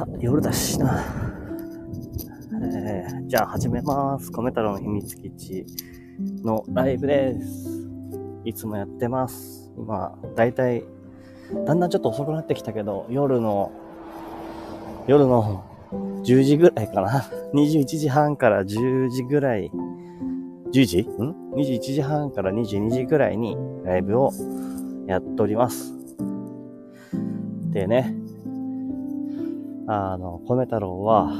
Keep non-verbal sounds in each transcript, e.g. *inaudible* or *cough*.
さ、夜だしな。えー、じゃあ始めます。米太郎の秘密基地のライブです。いつもやってます。今、だいたい、だんだんちょっと遅くなってきたけど、夜の、夜の10時ぐらいかな。21時半から10時ぐらい、10時？ん ?21 時半から22時ぐらいにライブをやっております。でね、あの、米太郎は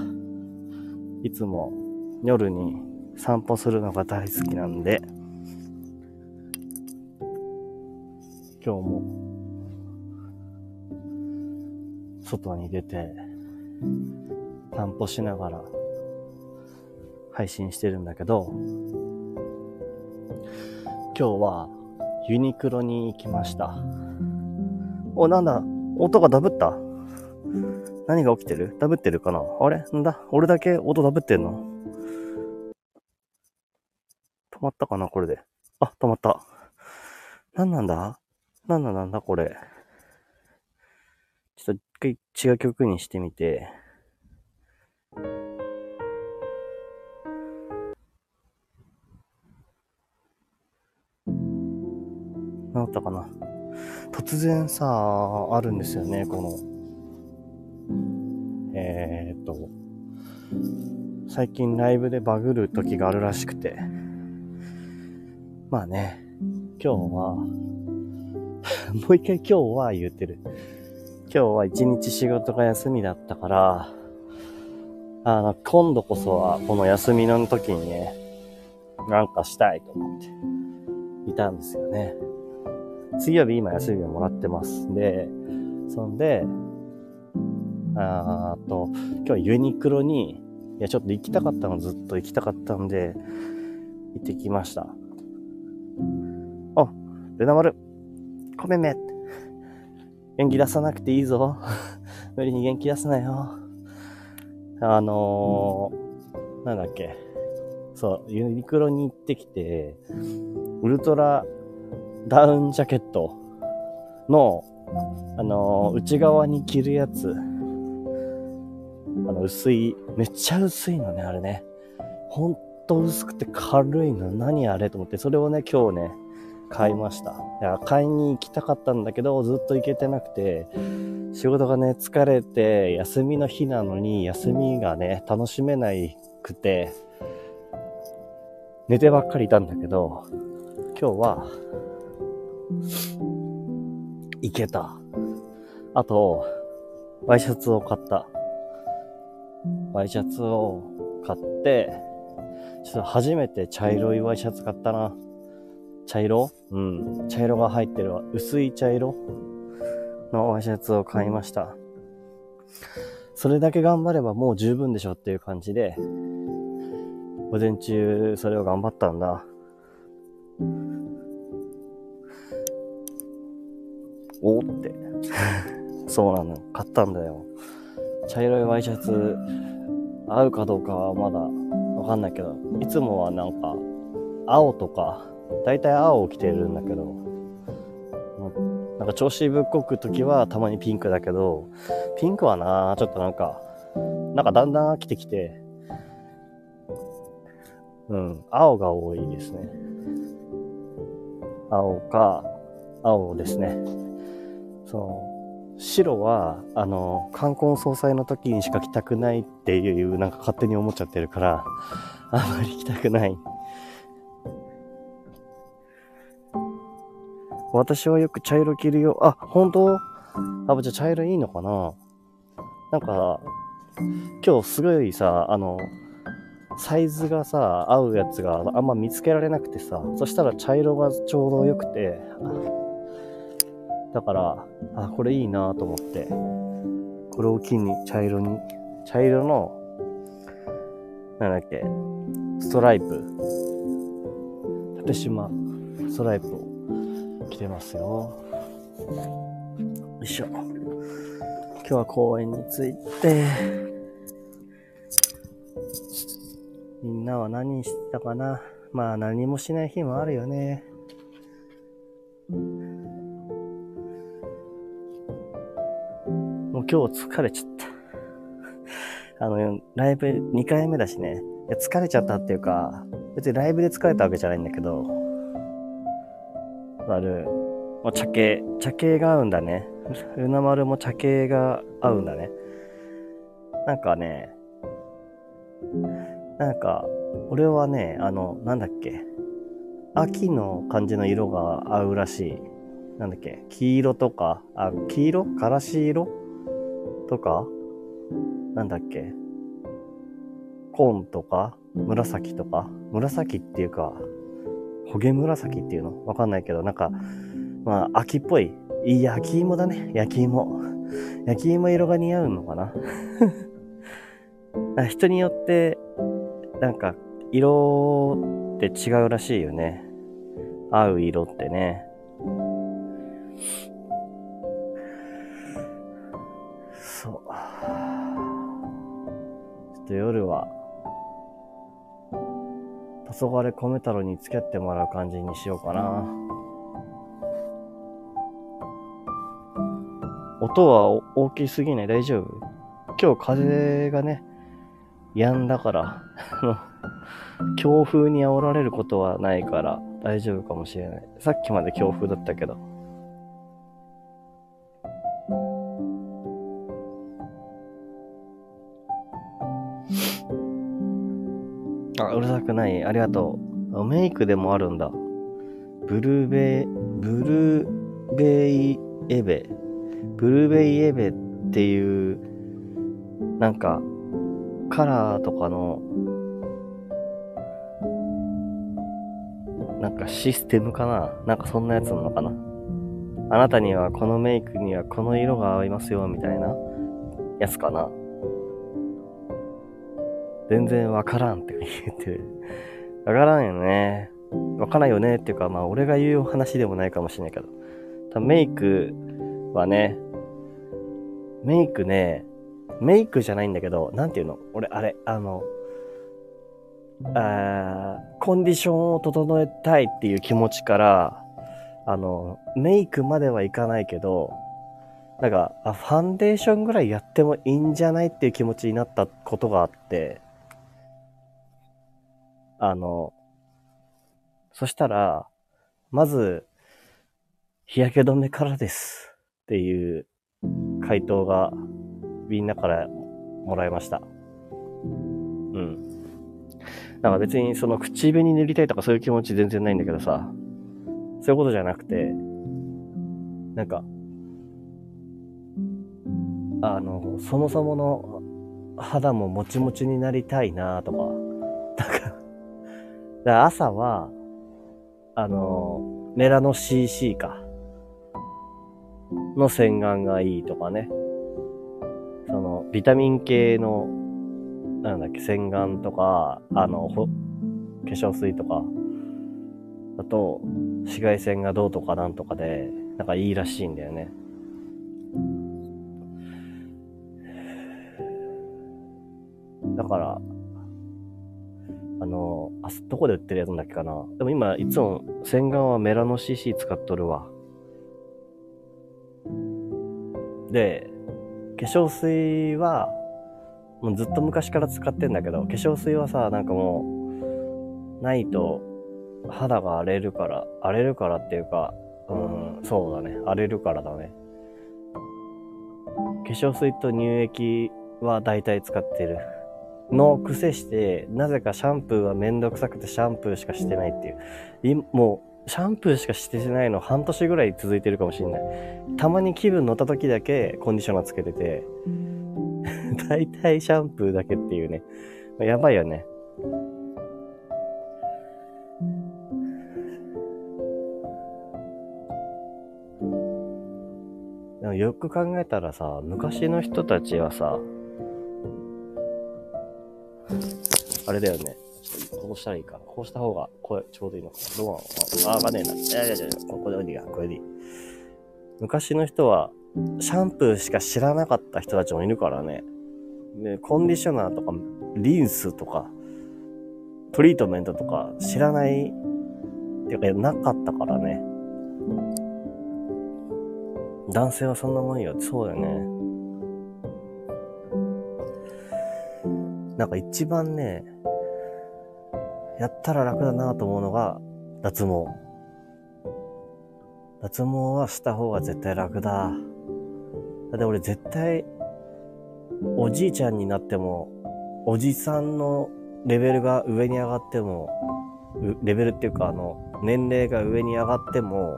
いつも夜に散歩するのが大好きなんで、今日も外に出て散歩しながら配信してるんだけど、今日はユニクロに行きました。お、なんだ？音がダブった？何が起きてる？ダブってるかな？あれ？なんだ？俺だけ音ダブってんの？止まったかな？これで。あ、止まった。何なんだ？何なんなんだ？これ。ちょっと一回違う曲にしてみて。治ったかな？突然さ、あるんですよね、この。えー、っと、最近ライブでバグる時があるらしくて。まあね、今日は、*laughs* もう一回今日は言ってる。今日は一日仕事が休みだったから、あの、今度こそはこの休みの時にね、なんかしたいと思っていたんですよね。水曜日今休みをもらってます。で、そんで、あと、今日はユニクロに、いや、ちょっと行きたかったの、ずっと行きたかったんで、行ってきました。あ、ルナ丸、ごめんめ。元気出さなくていいぞ。無理に元気出すなよ。あのー、なんだっけ。そう、ユニクロに行ってきて、ウルトラダウンジャケットの、あのー内側に着るやつ、あの、薄い、めっちゃ薄いのね、あれね。ほんと薄くて軽いの。何あれと思って、それをね、今日ね、買いました。いや、買いに行きたかったんだけど、ずっと行けてなくて、仕事がね、疲れて、休みの日なのに、休みがね、楽しめないくて、寝てばっかりいたんだけど、今日は、行けた。あと、ワイシャツを買った。ワイシャツを買って、ちょっと初めて茶色いワイシャツ買ったな。茶色？うん。茶色が入ってるわ。薄い茶色のワイシャツを買いました。それだけ頑張ればもう十分でしょっていう感じで、午前中それを頑張ったんだ。おーって。*laughs* そうなの。買ったんだよ。茶色いワイシャツ、合うかどうかはまだわかんないけど、いつもはなんか、青とか、だいたい青を着てるんだけど、なんか調子ぶっこく時はたまにピンクだけど、ピンクはなちょっとなんか、なんかだんだん飽きてきて、うん、青が多いですね。青か、青ですね。そう。白は、あの、冠婚葬祭の時にしか着たくないっていう、なんか勝手に思っちゃってるから、あんまり着たくない。私はよく茶色着るよ。あ、本当？あ、じゃあ茶色いいのかな？なんか、今日すごいさ、あの、サイズがさ、合うやつがあんま見つけられなくてさ、そしたら茶色がちょうど良くて、だから、あ、これいいなと思って、これを機に茶色に、茶色の、なんだっけ、ストライプ、縦縞ストライプを着てますよ。よいしょ。今日は公園に着いて、みんなは何してたかなまあ何もしない日もあるよね。今日疲れちゃった。*laughs* あの、ライブ2回目だしね、いや疲れちゃったっていうか、別にライブで疲れたわけじゃないんだけど、ある、もう茶系、茶系が合うんだね。ルナ丸も茶系が合うんだね。なんかね、なんか、俺はね、あの、なんだっけ、秋の感じの色が合うらしい。なんだっけ、黄色とか、あ、黄色？からし色？とかなんだっけ？紺とか紫とか？紫っていうか、焦げ紫っていうの？わかんないけど、なんか、まあ、秋っぽい。いい焼き芋だね。焼き芋。焼き芋色が似合うのかな？*laughs* 人によって、なんか、色って違うらしいよね。合う色ってね。と夜は、黄昏米太郎に付き合ってもらう感じにしようかな。音は大きすぎない大丈夫？今日風がね、止んだから、*laughs* 強風に煽られることはないから大丈夫かもしれない。さっきまで強風だったけど。あ、うるさくない。ありがとう。メイクでもあるんだ。ブルーベイ、ブルーベイエベ。ブルーベイエベっていう、なんか、カラーとかの、なんかシステムかななんかそんなやつなのかなあなたにはこのメイクにはこの色が合いますよ、みたいなやつかな全然わからんって言ってる。わからんよね。わからんよねっていうか、まあ俺が言う話でもないかもしれないけど。多分メイクはね、メイクね、メイクじゃないんだけど、なんていうの？俺、あれ、あの、あコンディションを整えたいっていう気持ちから、あの、メイクまではいかないけど、なんか、ファンデーションぐらいやってもいいんじゃないっていう気持ちになったことがあって、あの、そしたら、まず、日焼け止めからですっていう回答がみんなからもらいました。うん。なんか別にその口紅塗りたいとかそういう気持ち全然ないんだけどさ、そういうことじゃなくて、なんか、あの、そもそもの肌ももちもちになりたいなとか、なんか、だから朝は、あの、メラノ CC か、の洗顔がいいとかね。その、ビタミン系の、なんだっけ、洗顔とか、あの、ほ化粧水とか、だと、紫外線がどうとかなんとかで、なんかいいらしいんだよね。だから、あの、あ、どこで売ってるやつだっけかな。でも今、いつも洗顔はメラノ CC 使っとるわ。で、化粧水は、もうずっと昔から使ってんだけど、化粧水はさ、なんかもう、ないと肌が荒れるから、荒れるからっていうか、うん、そうだね。荒れるからだね。化粧水と乳液は大体使ってる。の癖して、なぜかシャンプーはめんどくさくてシャンプーしかしてないっていう。もう、シャンプーしかしてないの半年ぐらい続いてるかもしれない。たまに気分乗った時だけコンディショナーつけてて、*laughs* 大体シャンプーだけっていうね。やばいよね。でもよく考えたらさ、昔の人たちはさ、あれだよね。こうしたらいいか。こうした方が声ちょうどいいのかな。どうあ、わかんねえな。いやいやいや、ここでいいや、これでいい。昔の人は、シャンプーしか知らなかった人たちもいるからね。ね、コンディショナーとか、リンスとか、トリートメントとか知らない、っていうか、なかったからね。男性はそんなもんよ。そうだよね。なんか一番ね、やったら楽だなと思うのが脱毛。脱毛はした方が絶対楽だ。だって俺絶対、おじいちゃんになっても、おじさんのレベルが上に上がっても、レベルっていうかあの、年齢が上に上がっても、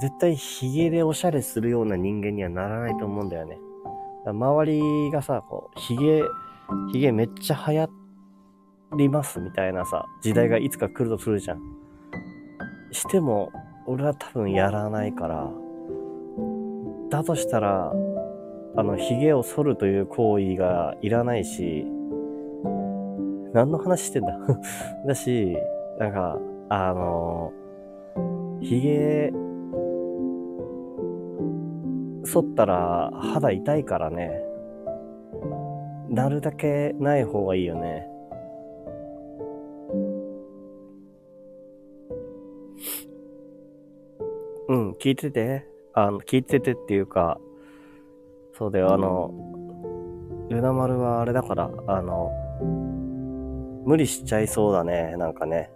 絶対ヒゲでおしゃれするような人間にはならないと思うんだよね。周りがさ、こう、ヒゲ、ヒゲめっちゃ流行りますみたいなさ、時代がいつか来るとするじゃん。しても、俺は多分やらないから、だとしたら、あの、髭を剃るという行為がいらないし、何の話してんだ？*laughs* だし、なんか、あの、髭、剃ったら肌痛いからね。なるだけない方がいいよね。うん、聞いてて。あの、聞いててっていうか、そうだよ、あの、ルナ丸はあれだから、あの、無理しちゃいそうだね、なんかね。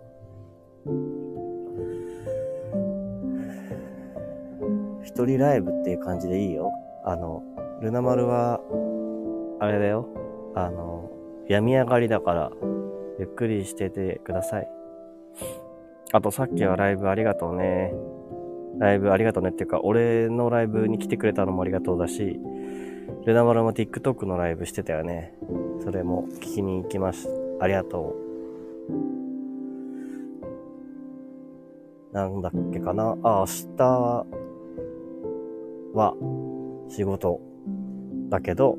一人ライブっていう感じでいいよ。あの、ルナ丸は、あれだよ。あの、病み上がりだから、ゆっくりしててください。あとさっきはライブありがとうね。ライブありがとうねっていうか、俺のライブに来てくれたのもありがとうだし、ルナマルも TikTok のライブしてたよね。それも聞きに行きます。ありがとう。なんだっけかなあ、明日は仕事だけど、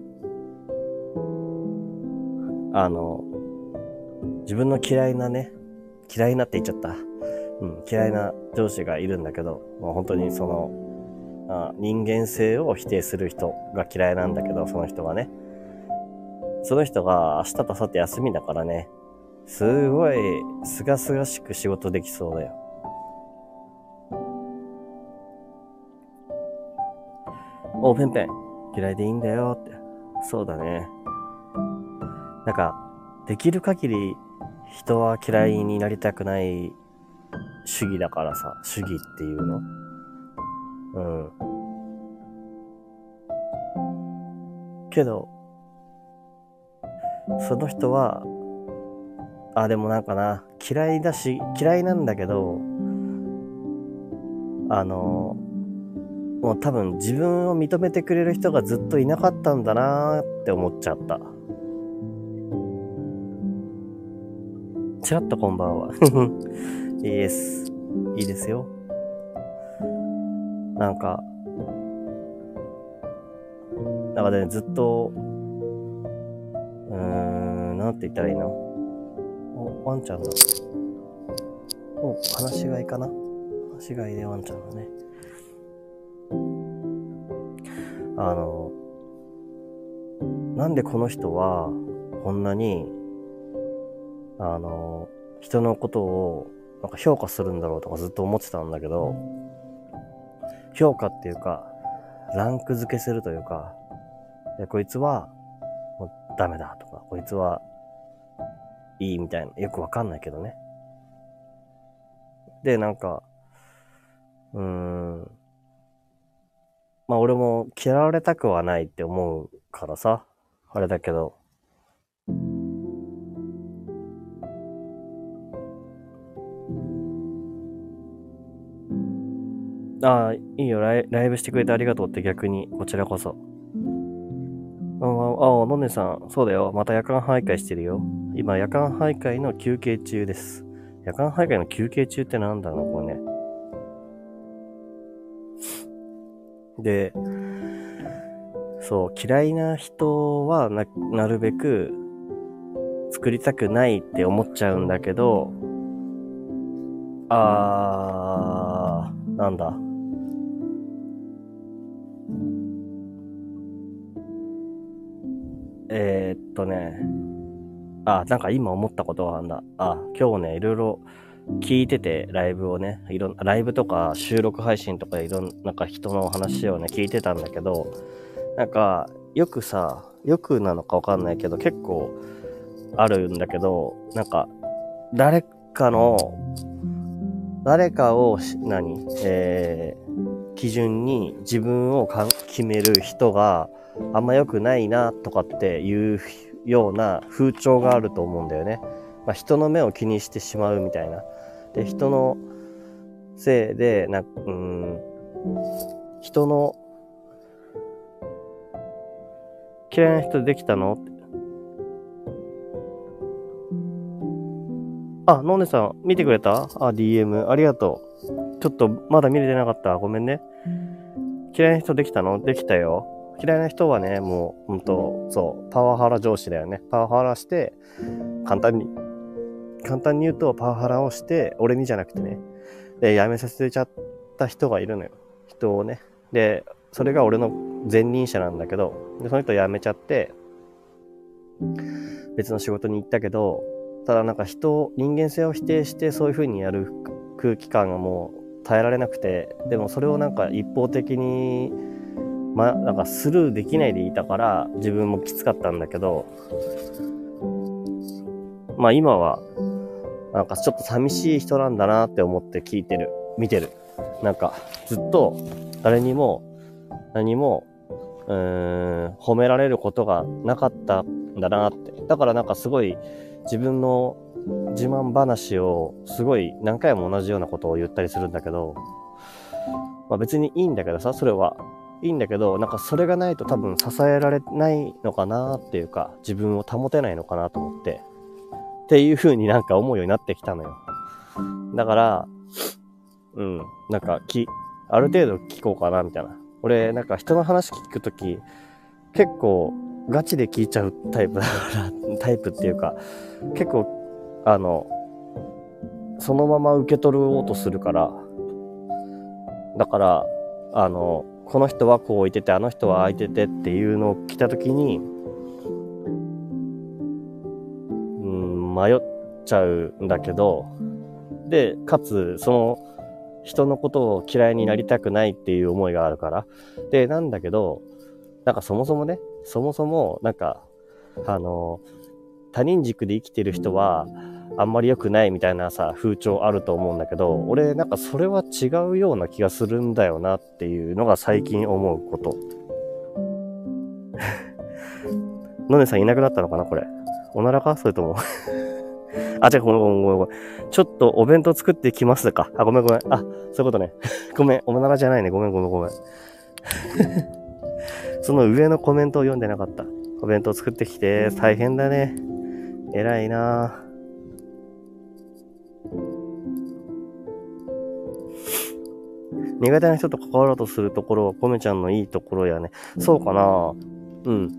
あの、自分の嫌いなね、嫌いなって言っちゃった。うん、嫌いな上司がいるんだけど、もう本当にその、あ人間性を否定する人が嫌いなんだけど、その人はね。その人が明日と明後日休みだからね、すごい、すがすがしく仕事できそうだよ。おペンペン、嫌いでいいんだよって。そうだね。なんか、できる限り人は嫌いになりたくない主義だからさ、主義っていうの？うん。けど、その人は、あ、でもなんかな、嫌いだし、嫌いなんだけど、あの、もう多分自分を認めてくれる人がずっといなかったんだなーって思っちゃった。ちらっとこんばんは。いいです。いいですよ。なんか、なんかね、ずっと、うーん、なんて言ったらいいの？お、ワンちゃんだ。お、話し飼いかな？話し飼いでワンちゃんだね。あの、なんでこの人は、こんなに、あの、人のことをなんか評価するんだろうとかずっと思ってたんだけど、評価っていうか、ランク付けするというか、こいつは、もうダメだとか、こいつはいいみたいな、よくわかんないけどね。で、なんか、うーん、まあ俺も嫌われたくはないって思うからさ、あれだけど、ああ、いいよライ、ライブしてくれてありがとうって逆に、こちらこそ。ああ、のねさん、そうだよ。また夜間徘徊してるよ。今、夜間徘徊の休憩中です。夜間徘徊の休憩中ってなんだろう、これね。で、そう、嫌いな人はな、なるべく作りたくないって思っちゃうんだけど、あー、なんだ？えー、っとね、あ、なんか今思ったことがあんだ。あ、今日ね、いろいろ聞いてて、ライブをね、いろんライブとか収録配信とかいろんな、んか人の話をね、聞いてたんだけど、なんか、よくさ、よくなのかわかんないけど、結構あるんだけど、なんか、誰かの、誰かを、何？えー、基準に自分をか決める人があんま良くないなとかっていうような風潮があると思うんだよね。まあ、人の目を気にしてしまうみたいな。で、人のせいで、な、うん、人の嫌いな人できたの？あ、ノーネさん、見てくれた？あ、DM。ありがとう。ちょっと、まだ見れてなかった。ごめんね。嫌いな人できたのできたよ。嫌いな人はね、もう、ほんと、そう、パワハラ上司だよね。パワハラして、簡単に、簡単に言うと、パワハラをして、俺にじゃなくてね、で、辞めさせちゃった人がいるのよ。人をね。で、それが俺の前任者なんだけど、でその人辞めちゃって、別の仕事に行ったけど、ただなんか人、人間性を否定してそういう風にやる空気感がもう耐えられなくて、でもそれをなんか一方的に、まあ、なんかスルーできないでいたから自分もきつかったんだけど、まあ今は、なんかちょっと寂しい人なんだなって思って聞いてる、見てる。なんかずっと誰にも何も、うーん、褒められることがなかったんだなって。だからなんかすごい自分の自慢話をすごい何回も同じようなことを言ったりするんだけど、まあ別にいいんだけどさ、それは。いいんだけど、なんかそれがないと多分支えられないのかなっていうか、自分を保てないのかなと思って、っていう風になんか思うようになってきたのよ。だから、うん、なんかき、ある程度聞こうかなみたいな。俺、なんか人の話聞くとき、結構ガチで聞いちゃうタイプだから、*laughs* タイプっていうか、結構、あの、そのまま受け取ろうとするから、だから、あの、この人はこう置いてて、あの人は空いててっていうのを来た時に、うん、迷っちゃうんだけど、で、かつ、その、人のことを嫌いになりたくないっていう思いがあるから。で、なんだけど、なんかそもそもね、そもそも、なんか、あの、他人軸で生きてる人は、あんまり良くないみたいなさ、風潮あると思うんだけど、俺なんかそれは違うような気がするんだよなっていうのが最近思うこと。*laughs* のねさんいなくなったのかなこれ。おならか？それとも *laughs* あ、違う、ごめんごめんごめんごめん。ちょっとお弁当作ってきますか。あ、ごめんごめん。あ、そういうことね。*laughs* ごめん、おならじゃないね。ごめんごめんごめん。その上のコメントを読んでなかった。お弁当作ってきて、大変だね。偉いな苦手な人と関わろうとするところは、コメちゃんのいいところやね。そうかなうん。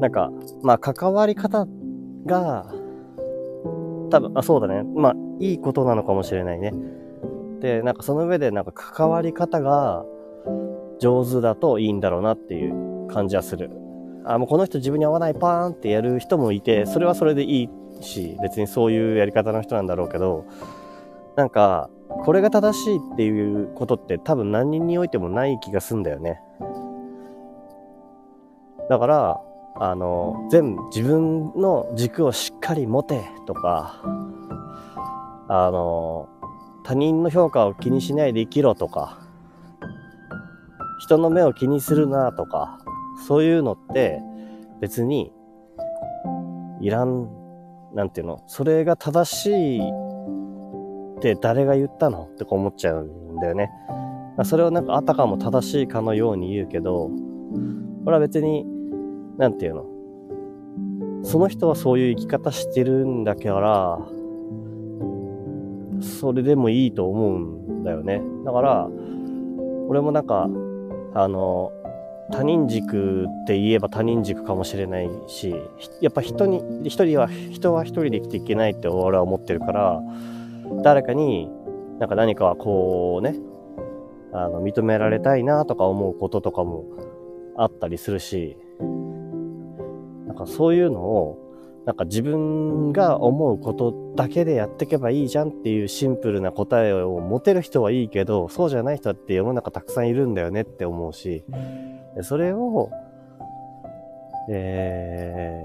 なんか、まあ、関わり方が、多分、あ、そうだね。まあ、いいことなのかもしれないね。で、なんかその上で、なんか関わり方が上手だといいんだろうなっていう感じはする。あ、もうこの人自分に合わないパーンってやる人もいて、それはそれでいいし、別にそういうやり方の人なんだろうけど、なんか、これが正しいっていうことって多分何人においてもない気がすんだよね。だから、あの、全部自分の軸をしっかり持てとか、あの、他人の評価を気にしないで生きろとか、人の目を気にするなとか、そういうのって別にいらん、なんていうの、それが正しいって誰が言ったの？ってこう思っちゃうんだよね。それをなんかあたかも正しいかのように言うけど、これは別に、なんていうの、その人はそういう生き方してるんだから、それでもいいと思うんだよね。だから、俺もなんか、あの、他人軸って言えば他人軸かもしれないし、やっぱ人に、一人は、人は一人で生きていけないって俺は思ってるから、誰かになんか何かこうね、あの、認められたいなとか思うこととかもあったりするし、なんかそういうのをなんか自分が思うことだけでやっていけばいいじゃんっていうシンプルな答えを持てる人はいいけど、そうじゃない人って世の中たくさんいるんだよねって思うし、それを、え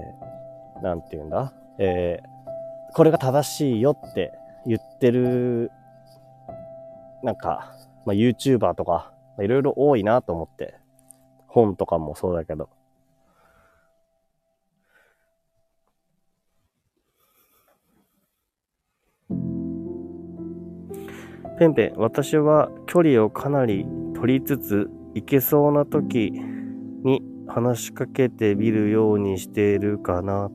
ー、なんて言うんだ？えー、これが正しいよって言ってる、なんか、まあ、YouTuber とか、いろいろ多いなと思って。本とかもそうだけど。ペンペン、私は距離をかなり取りつつ、行けそうな時に話しかけてみるようにしているかな。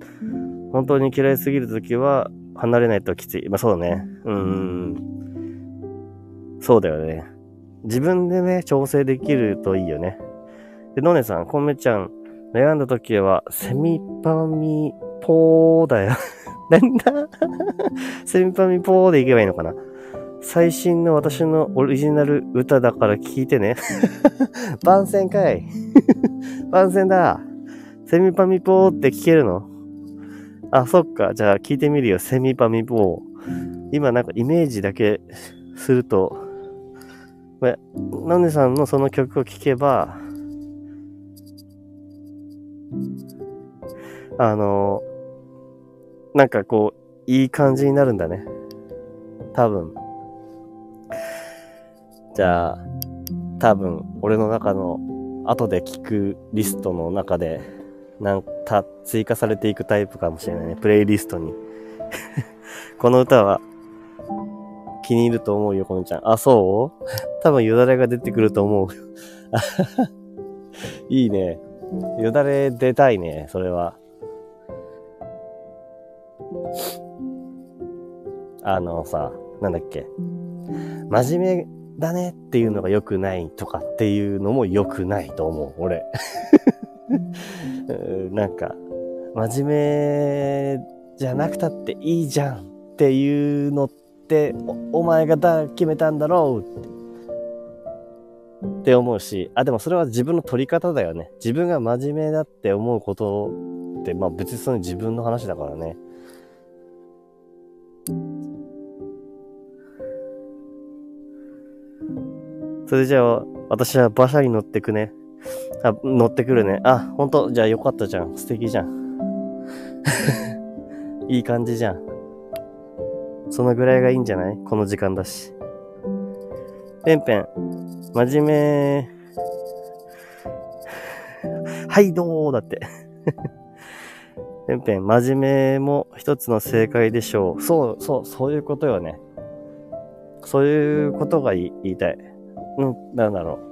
本当に嫌いすぎる時は離れないときつい。まあそうだね。うん。そうだよね。自分でね、調整できるといいよね。で、ノネさん、コメちゃん、悩んだ時は、セミパミポーだよ。*laughs* なんだ？*laughs* セミパミポーでいけばいいのかな？最新の私のオリジナル歌だから聞いてね。*laughs* 番宣かい番宣だ。セミパミポーって聞けるの？あ、そっか。じゃあ聞いてみるよ。セミパミポー。今なんかイメージだけすると、まナネさんのその曲を聴けば、あの、なんかこう、いい感じになるんだね。多分。じゃあ、多分、俺の中の後で聞くリストの中で、なんか追加されていくタイプかもしれないね。プレイリストに。*laughs* この歌は気に入ると思うよ、このちゃん。あ、そう？*laughs* 多分よだれが出てくると思う。*laughs* いいね。よだれ出たいね、それは。あのさ、なんだっけ。真面目だねっていうのが良くないとかっていうのも良くないと思う、俺。なんか、真面目じゃなくたっていいじゃんっていうのってお、お前がだ決めたんだろうって。って思うし、あ、でもそれは自分の取り方だよね。自分が真面目だって思うことって、まあ別にその自分の話だからね。それじゃあ、私は馬車に乗ってくね。あ、乗ってくるね。あ、ほんと、じゃあよかったじゃん。素敵じゃん。*laughs* いい感じじゃん。そのぐらいがいいんじゃない？この時間だし。ペンペン、真面目。*laughs* はいどう？だって。*laughs* ペンペン、真面目も一つの正解でしょう。そう、そう、そういうことよね。そういうことが言いたい。うん、なんだろう。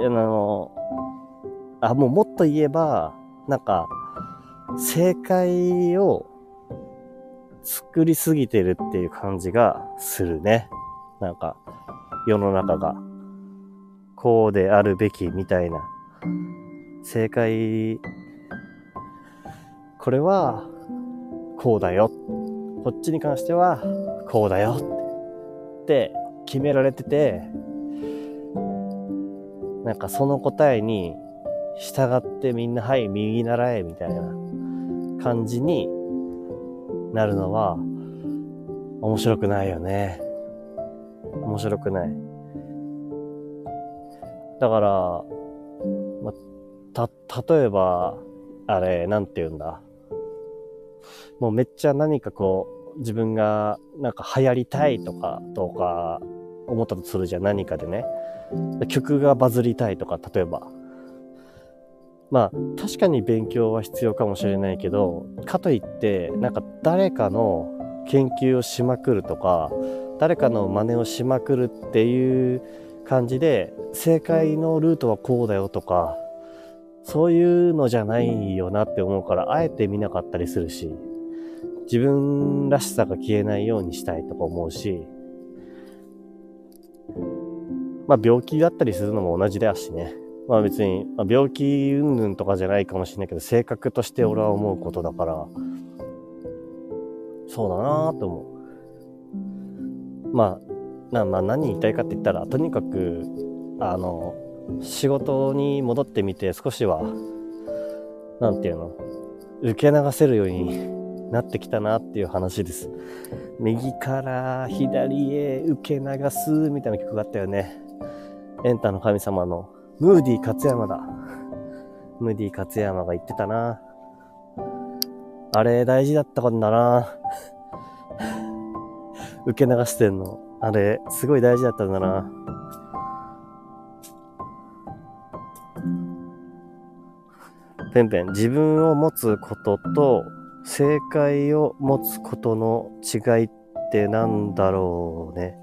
あの、あ、もうもっと言えば、なんか、正解を作りすぎてるっていう感じがするね。なんか、世の中が、こうであるべきみたいな。正解、これは、こうだよ。こっちに関しては、こうだよ。って決められてて、なんかその答えに従ってみんな、はい、右習え、みたいな感じになるのは、面白くないよね。面白くない。だから、ま、た、例えば、あれ、なんて言うんだ。もうめっちゃ何かこう、自分がなんか流行りたいとか、とか、思ったとするじゃん、何かでね。曲がバズりたいとか、例えば。まあ、確かに勉強は必要かもしれないけど、かといって、なんか誰かの研究をしまくるとか、誰かの真似をしまくるっていう感じで、正解のルートはこうだよとか、そういうのじゃないよなって思うから、あえて見なかったりするし、自分らしさが消えないようにしたいとか思うし、まあ病気だったりするのも同じだしね。まあ別に、まあ、病気云々とかじゃないかもしれないけど、性格として俺は思うことだから、そうだなぁと思う。まあ、なまあ何言いたいかって言ったら、とにかく、あの、仕事に戻ってみて少しは、なんていうの受け流せるようになってきたなっていう話です。右から左へ受け流すみたいな曲があったよね。エンタの神様のムーディ勝山だ。*laughs* ムーディ勝山が言ってたな。あれ大事だったことだな。*laughs* 受け流してんの。あれ、すごい大事だったんだな。ペンペン、自分を持つことと正解を持つことの違いってなんだろうね。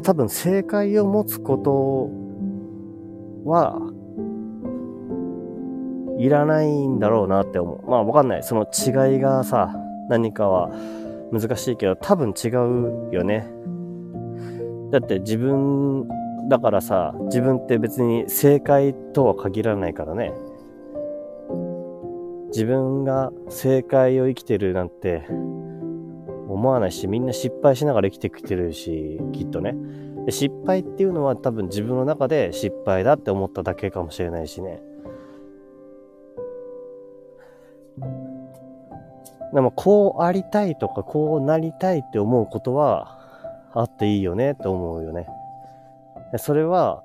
まあ多分正解を持つことは、いらないんだろうなって思う。まあわかんない。その違いがさ、何かは難しいけど、多分違うよね。だって自分だからさ、自分って別に正解とは限らないからね。自分が正解を生きてるなんて思わないし、みんな失敗しながら生きてきてるし、きっとね。失敗っていうのは多分自分の中で失敗だって思っただけかもしれないしね。でもこうありたいとかこうなりたいって思うことはあっていいよねって思うよね。それは、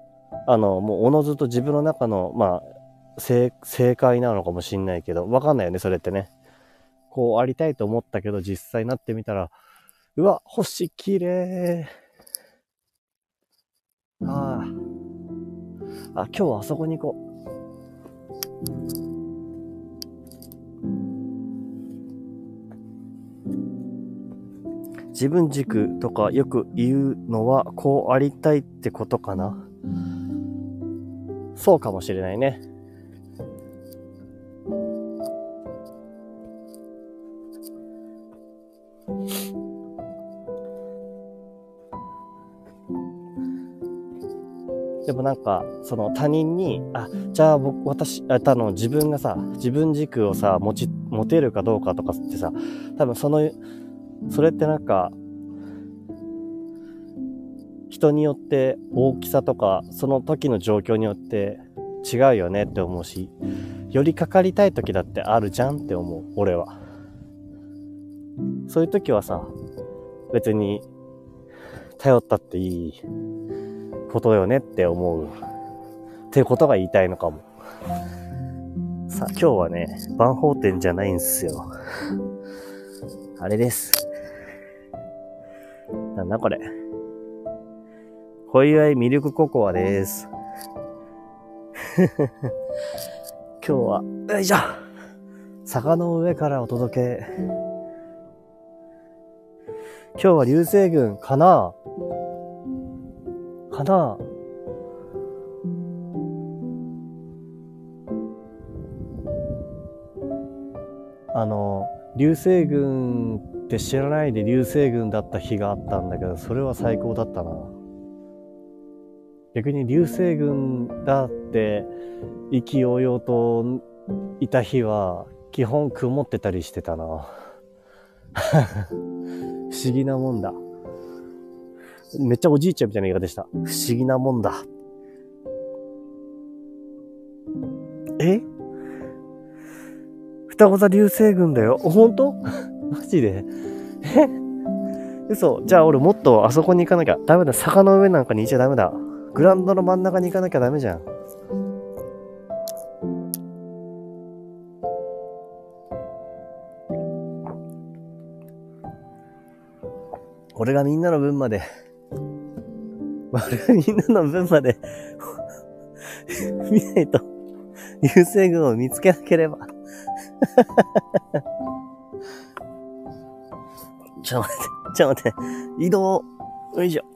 あの、もうおのずと自分の中の、まあ、正解なのかもしんないけど、わかんないよね、それってね。こうありたいと思ったけど、実際になってみたら、うわ、星綺麗。ああ。あ、今日はあそこに行こう。自分軸とかよく言うのはこうありたいってことかな。そうかもしれないね。でもなんか、その他人に、あ、じゃあ僕、私、あ、たの自分がさ、自分軸をさ、持ち、持てるかどうかとかってさ、多分そのそれってなんか、人によって大きさとか、その時の状況によって違うよねって思うし、寄りかかりたい時だってあるじゃんって思う、俺は。そういう時はさ、別に頼ったっていいことよねって思う。っていうことが言いたいのかも。さあ、今日はね、万宝店じゃないんですよ。あれです。なんだこれ。小祝ミルクココアです。*laughs* 今日は、よいしょ坂の上からお届け。今日は流星群かな？かなあの、流星群って知らないで流星群だった日があったんだけど、それは最高だったな。逆に流星群だって意気揚々といた日は基本曇ってたりしてたな。*laughs* 不思議なもんだ。めっちゃおじいちゃんみたいな言い方でした。不思議なもんだ。え？双子座流星群だよ。本当？*laughs* マジで？え？嘘。じゃあ俺もっとあそこに行かなきゃ。ダメだ。坂の上なんかにいちゃダメだ。グラウンドの真ん中に行かなきゃダメじゃん。俺がみんなの分まで、みんなの分まで *laughs* 見ないと、流星群を見つけなければ *laughs* ちょっと待って、ちょっと待って。移動。よいしょ。*laughs*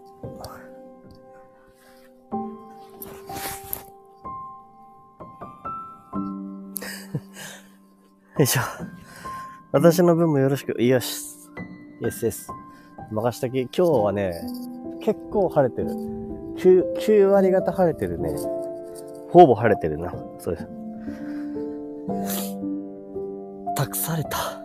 よいしょ。私の分もよろしく。よし。イエスです。任したき。今日はね、結構晴れてる。9、9割方晴れてるね。ほぼ晴れてるな。そうです。託された。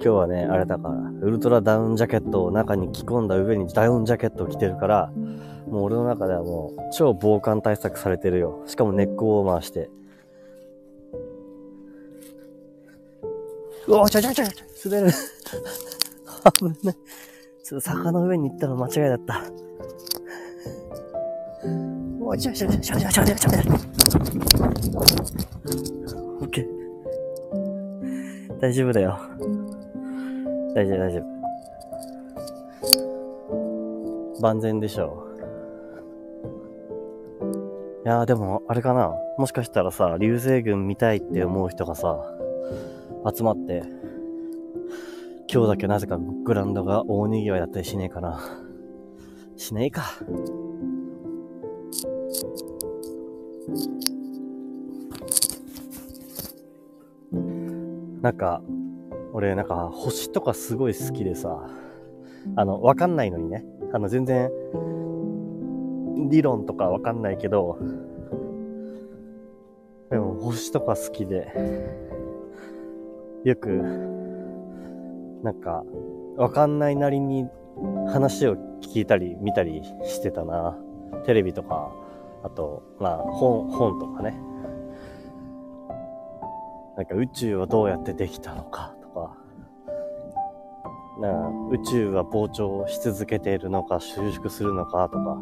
今日はね、あれだから、ウルトラダウンジャケットを中に着込んだ上にダウンジャケットを着てるから、もう俺の中ではもう超防寒対策されてるよ。しかもネックウォーマーして。うわ、ちょちょちょ、滑る。危ない。ちょっと坂の上に行ったの間違いだった。おい、ちょちょちょちょちょちょちょちょ。オッケー。大丈夫だよ。大丈夫大丈夫。万全でしょう。いやーでも、あれかな。もしかしたらさ、流星群見たいって思う人がさ、集まって、今日だけなぜかグランドが大賑わいだったりしねえかな。しねえか。なんか、俺なんか星とかすごい好きでさ、あの、わかんないのにね。あの、全然、理論とかわかんないけど、でも星とか好きで、よくなんか、わかんないなりに話を聞いたり見たりしてたな。テレビとか、あと、まあ、本、本とかね。なんか宇宙はどうやってできたのかとか、な宇宙は膨張し続けているのか収縮するのかとか、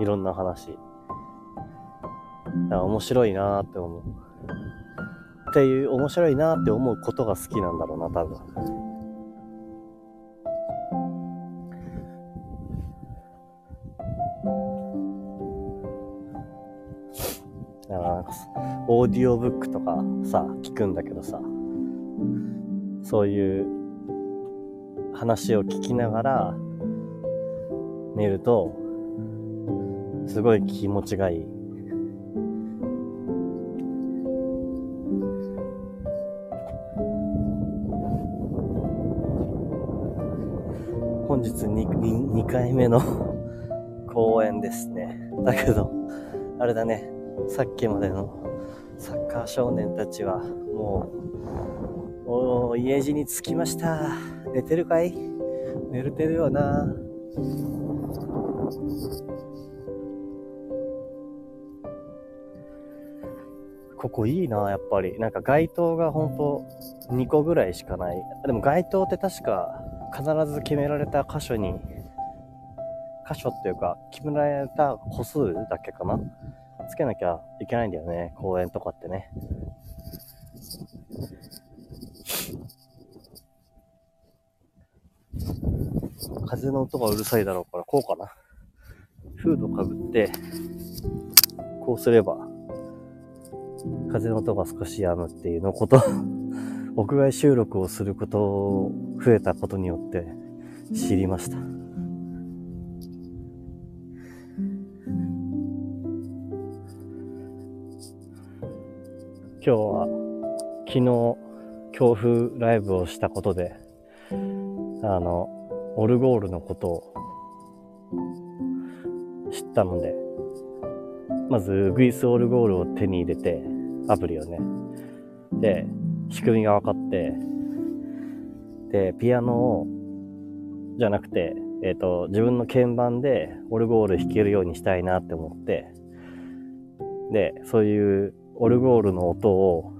いろんな話。面白いなーって思う。っていう面白いなって思うことが好きなんだろうな、多分。オーディオブックとかさ、聞くんだけどさ、そういう話を聞きながら寝ると、すごい気持ちがいい。2, 回目の公演ですね。だけど、あれだね、さっきまでのサッカー少年たちはもう、おー、家路に着きました。寝てるかい？寝れてるよな。ここいいな、やっぱり。なんか街灯がほんと2個ぐらいしかない。でも街灯って確か必ず決められた箇所に、箇所っていうか決められた個数だけかなつけなきゃいけないんだよね、公園とかってね。風の音がうるさいだろうから、こうかな。フードかぶって、こうすれば、風の音が少し止むっていうのこと、屋外収録をすること増えたことによって知りました。今日は昨日強風ライブをしたことで、あの、オルゴールのことを知ったので、まずグイスオルゴールを手に入れて、アプリをね。で、仕組みが分かって、で、ピアノを、じゃなくて、えっ、ー、と、自分の鍵盤でオルゴール弾けるようにしたいなって思って、で、そういうオルゴールの音を、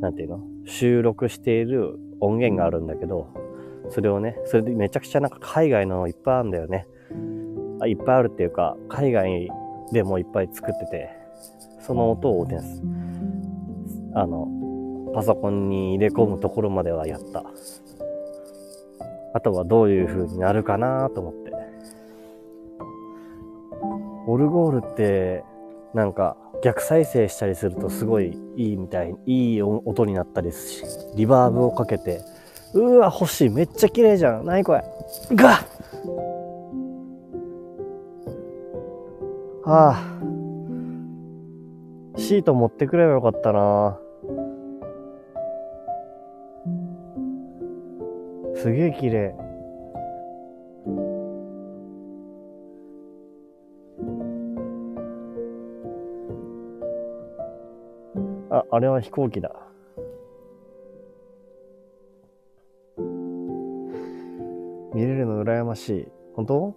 なんていうの？収録している音源があるんだけど、それをね、それでめちゃくちゃなんか海外のいっぱいあるんだよね。あいっぱいあるっていうか、海外でもいっぱい作ってて、その音をね、あの、パソコンに入れ込むところまではやった。あとはどういう風になるかなと思って。オルゴールって、なんか、逆再生したりするとすごいいいみたい、いい音になったりし、リバーブをかけて、うわ、星めっちゃ綺麗じゃん。なにこれ。がはあ。シート持ってくればよかったなすげえ綺麗。ああれは飛行機だ。見れるの羨ましい。本当？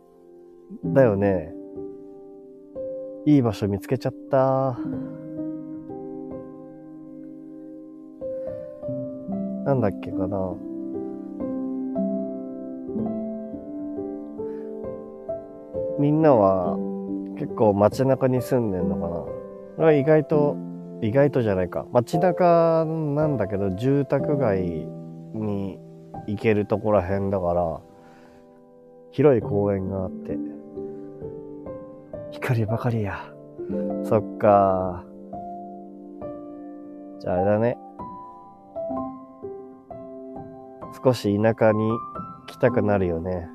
だよね。いい場所見つけちゃった。なんだっけかな。みんなは結構街中に住んでんのかな。意外と、意外とじゃないか。街中なんだけど、住宅街に行けるとこらへんだから、広い公園があって、光ばかりや。そっか。じゃああれだね。少し田舎に来たくなるよね。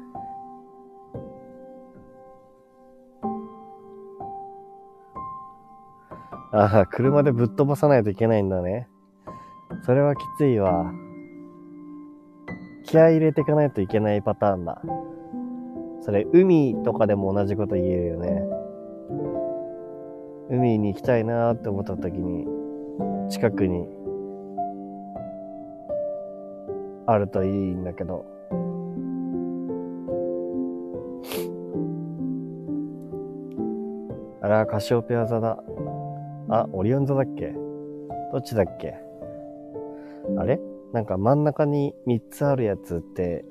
ああ、車でぶっ飛ばさないといけないんだね。それはきついわ。気合入れていかないといけないパターンだ。それ、海とかでも同じこと言えるよね。海に行きたいなーって思った時に、近くにあるといいんだけど。あら、カシオペア座だ。あ、オリオン座だっけ？どっちだっけ？あれ？なんか真ん中に3つあるやつって、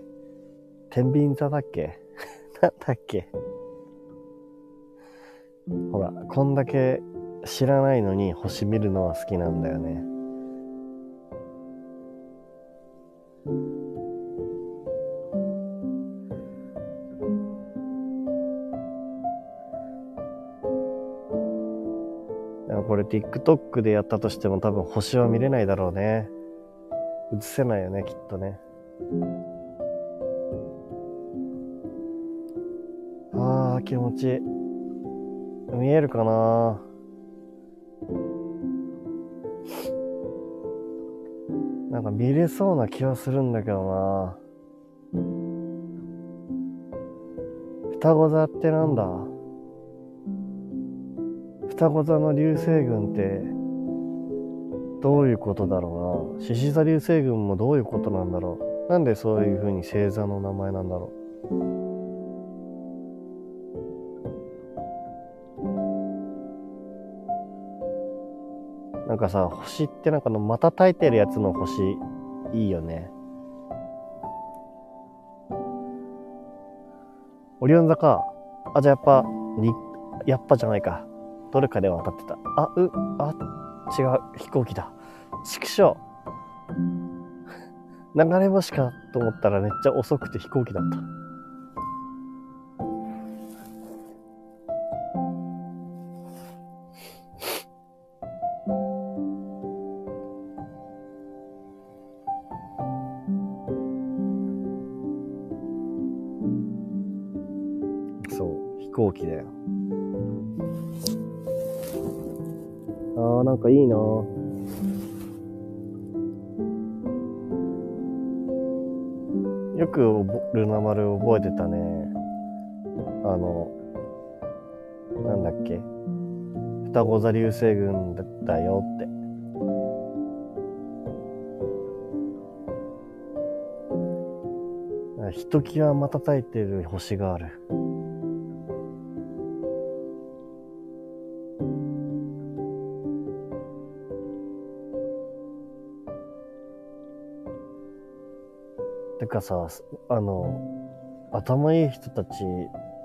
天秤座だっけ？*laughs* なんだっけ？ほら、こんだけ知らないのに星見るのは好きなんだよね。TikTok でやったとしても多分星は見れないだろうね。映せないよね、きっとね。ああ、気持ちいい。見えるかななんか見れそうな気はするんだけどな双子座ってなんだ双子座の流星群ってどういうことだろうな。獅子座流星群もどういうことなんだろう。なんでそういう風に星座の名前なんだろう。なんかさ星ってなんかのまたたいてるやつの星いいよね。オリオン座か。あじゃあやっぱにやっぱじゃないか。どれかでは当たってた。あ、う、あ、違う、飛行機だ。畜生。*laughs* 流れ星かと思ったらめっちゃ遅くて飛行機だった。流星群だったよって。ひときわ瞬いてる星がある。てかさ、あの、頭いい人たち、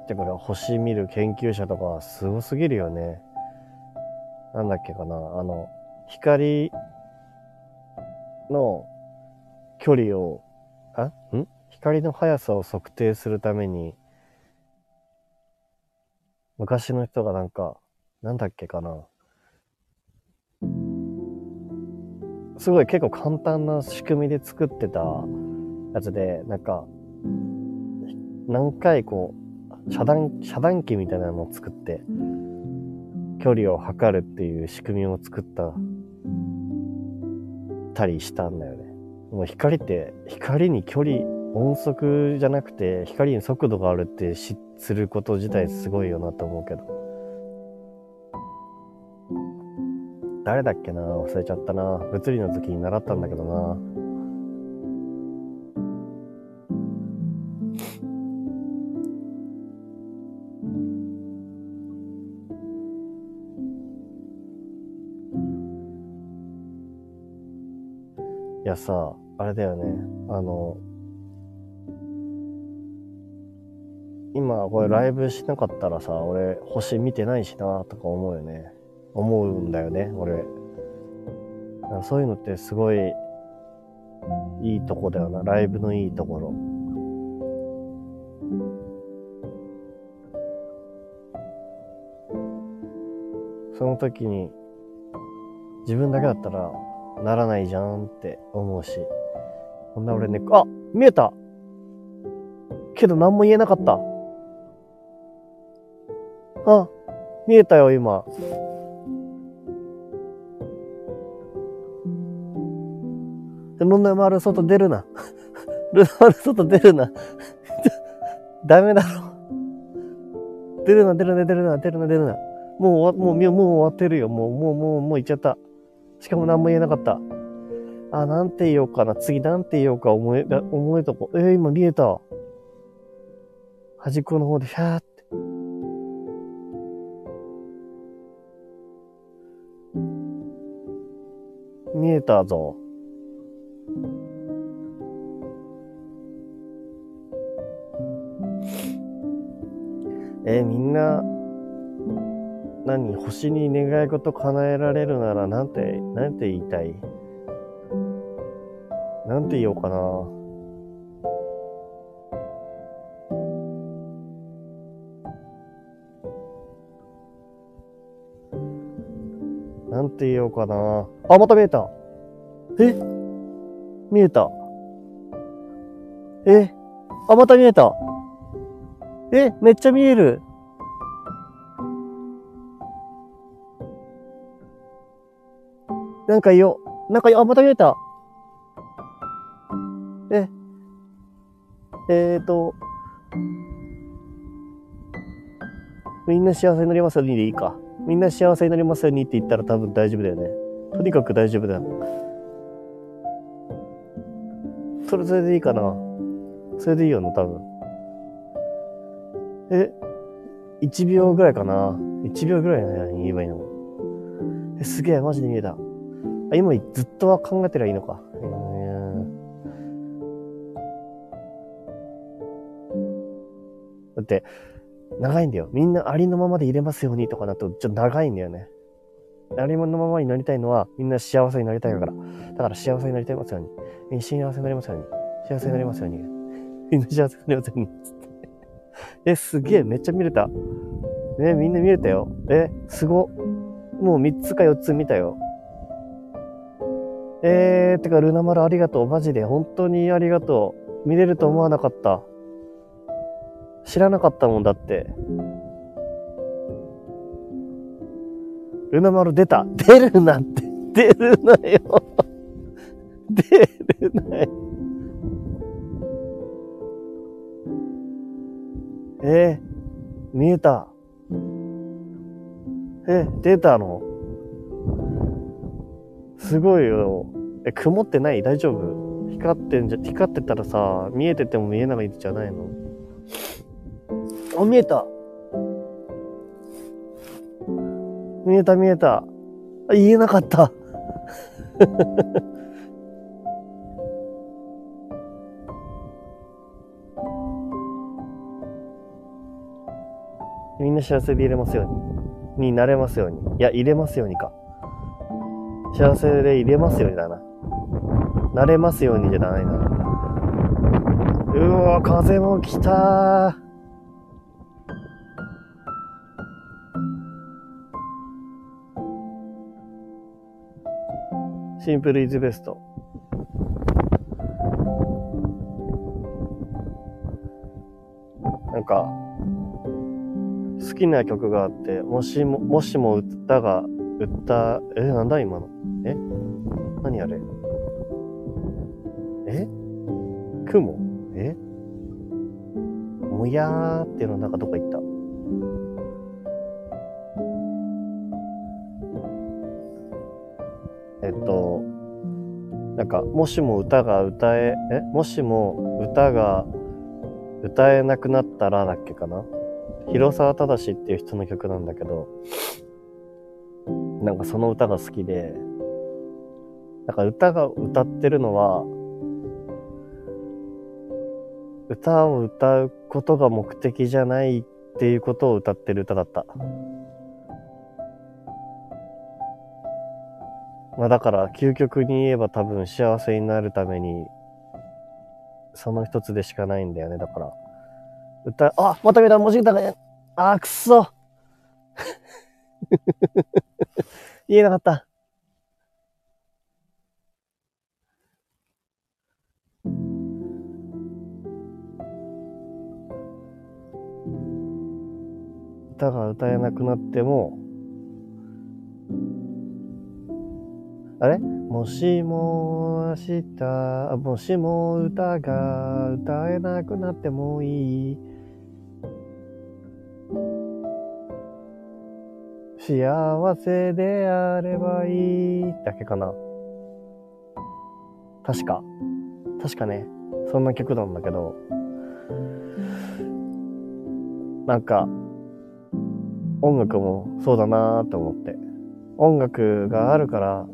ってから星見る研究者とかすごすぎるよね。なんだっけかな、あの、光の距離を、あ？ん？光の速さを測定するために、昔の人がなんか、なんだっけかな。すごい結構簡単な仕組みで作ってたやつで、なんか、何回こう、遮断、遮断機みたいなのを作って、距離を測るっていう仕組みを作った、たりしたんだよね。もう光って、光に距離、音速じゃなくて、光に速度があるって知すること自体すごいよなと思うけど。誰だっけな？忘れちゃったな。物理の時に習ったんだけどな。やさ、あれだよね。あの、今これライブしなかったらさ、俺星見てないしなとか思うよね。思うんだよね、俺。そういうのってすごいいいとこだよな。ライブのいいところ。その時に自分だけだったらならないじゃんって思うし。ほんな俺ね、あ見えたけど何も言えなかった。あ、見えたよ、今。ルナ丸外出るな。ルナ丸外出るな。*laughs* ダメだろ。出るな、出るな、出るな、出るな、出るな。もう、もう、もう終わってるよ。もう、もう、もう、もう行っちゃった。しかも何も言えなかった。あ、なんて言おうかな。次なんて言おうか思え、思えとこ。えー、今見えた。端っこの方で、ひゃーって。見えたぞ。えー、みんな、何星に願い事叶えられるならなんて、なんて言いたい？なんて言おうかな。なんて言おうかな。あ、また見えた。え？見えた。え？あ、また見えた。え？めっちゃ見える。なんか言おう。なんか、あ、また見えた。え、えーと、みんな幸せになりますようにでいいか。みんな幸せになりますようにって言ったら多分大丈夫だよね。とにかく大丈夫だよ。それ、それでいいかな。それでいいよな、多分。え、1秒ぐらいかな。1秒ぐらいね、言えばいいの。え、すげえ、マジで見えた。あ、今ずっとは考えてりゃいいのか。だって、長いんだよ。みんなありのままで入れますようにとかなと、ちょっと長いんだよね。ありのままになりたいのは、みんな幸せになりたいから。だから幸せになりたいますように。みんな幸せになりますように。幸せになりますように。みんな幸せになりますように。*laughs* え、すげえ、めっちゃ見れた。ね、みんな見れたよ。え、すご。もう3つか4つ見たよ。えー、てか、ルナ丸ありがとう。マジで、本当にありがとう。見れると思わなかった。知らなかったもんだって。ルナ丸出た。出るなって。出るなよ。*laughs* 出るなよ。えー、見えた。え、出たの？すごいよ。え、曇ってない？大丈夫？光ってんじゃ、光ってたらさ、見えてても見えないじゃないの？あ、見えた。見えた見えた。あ、言えなかった。*laughs* みんな幸せでいれますように。になれますように。いや、入れますようにか。幸せで入れますようにだな。なれますようにじゃないな。うわ、風も来たシンプルイズベスト。なんか、好きな曲があって、もしも、もしも歌が、歌、え、なんだ今の？え？何あれ？え？雲？え？もやーっていうのなんかどっか行った。えっと、なんか、もしも歌が歌え、え？もしも歌が歌えなくなったらだっけかな？広沢正っていう人の曲なんだけど、なんかその歌が好きで、なんか歌が歌ってるのは、歌を歌うことが目的じゃないっていうことを歌ってる歌だった。まあだから究極に言えば多分幸せになるためにその一つでしかないんだよね。だから。歌、あまた見た文字歌が、あくそ *laughs* 言えなかった。歌が歌えなくなっても、あれ？もしも明日、もしも歌が歌えなくなってもいい。幸せであればいいだけかな。確か。確かね。そんな曲なんだけど。なんか、音楽もそうだなーって思って。音楽があるから、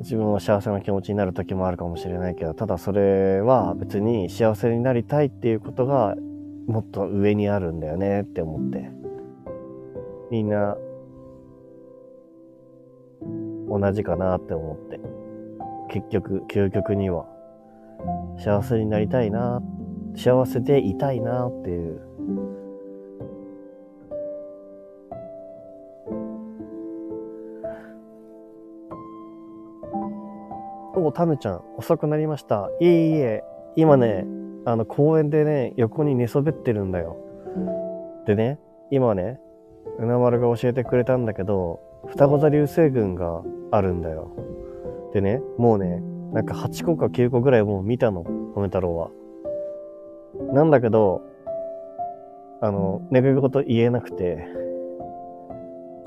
自分は幸せな気持ちになる時もあるかもしれないけど、ただそれは別に幸せになりたいっていうことがもっと上にあるんだよねって思って。みんな同じかなって思って。結局、究極には幸せになりたいなって幸せでいたいなっていう。おタメちゃん、遅くなりました。いえいえ、今ね、あの、公園でね、横に寝そべってるんだよ。でね、今ね、うなまるが教えてくれたんだけど、双子座流星群があるんだよ。でね、もうね、なんか8個か9個ぐらいもう見たの、米太郎は。なんだけど、あの、願い事言えなくて、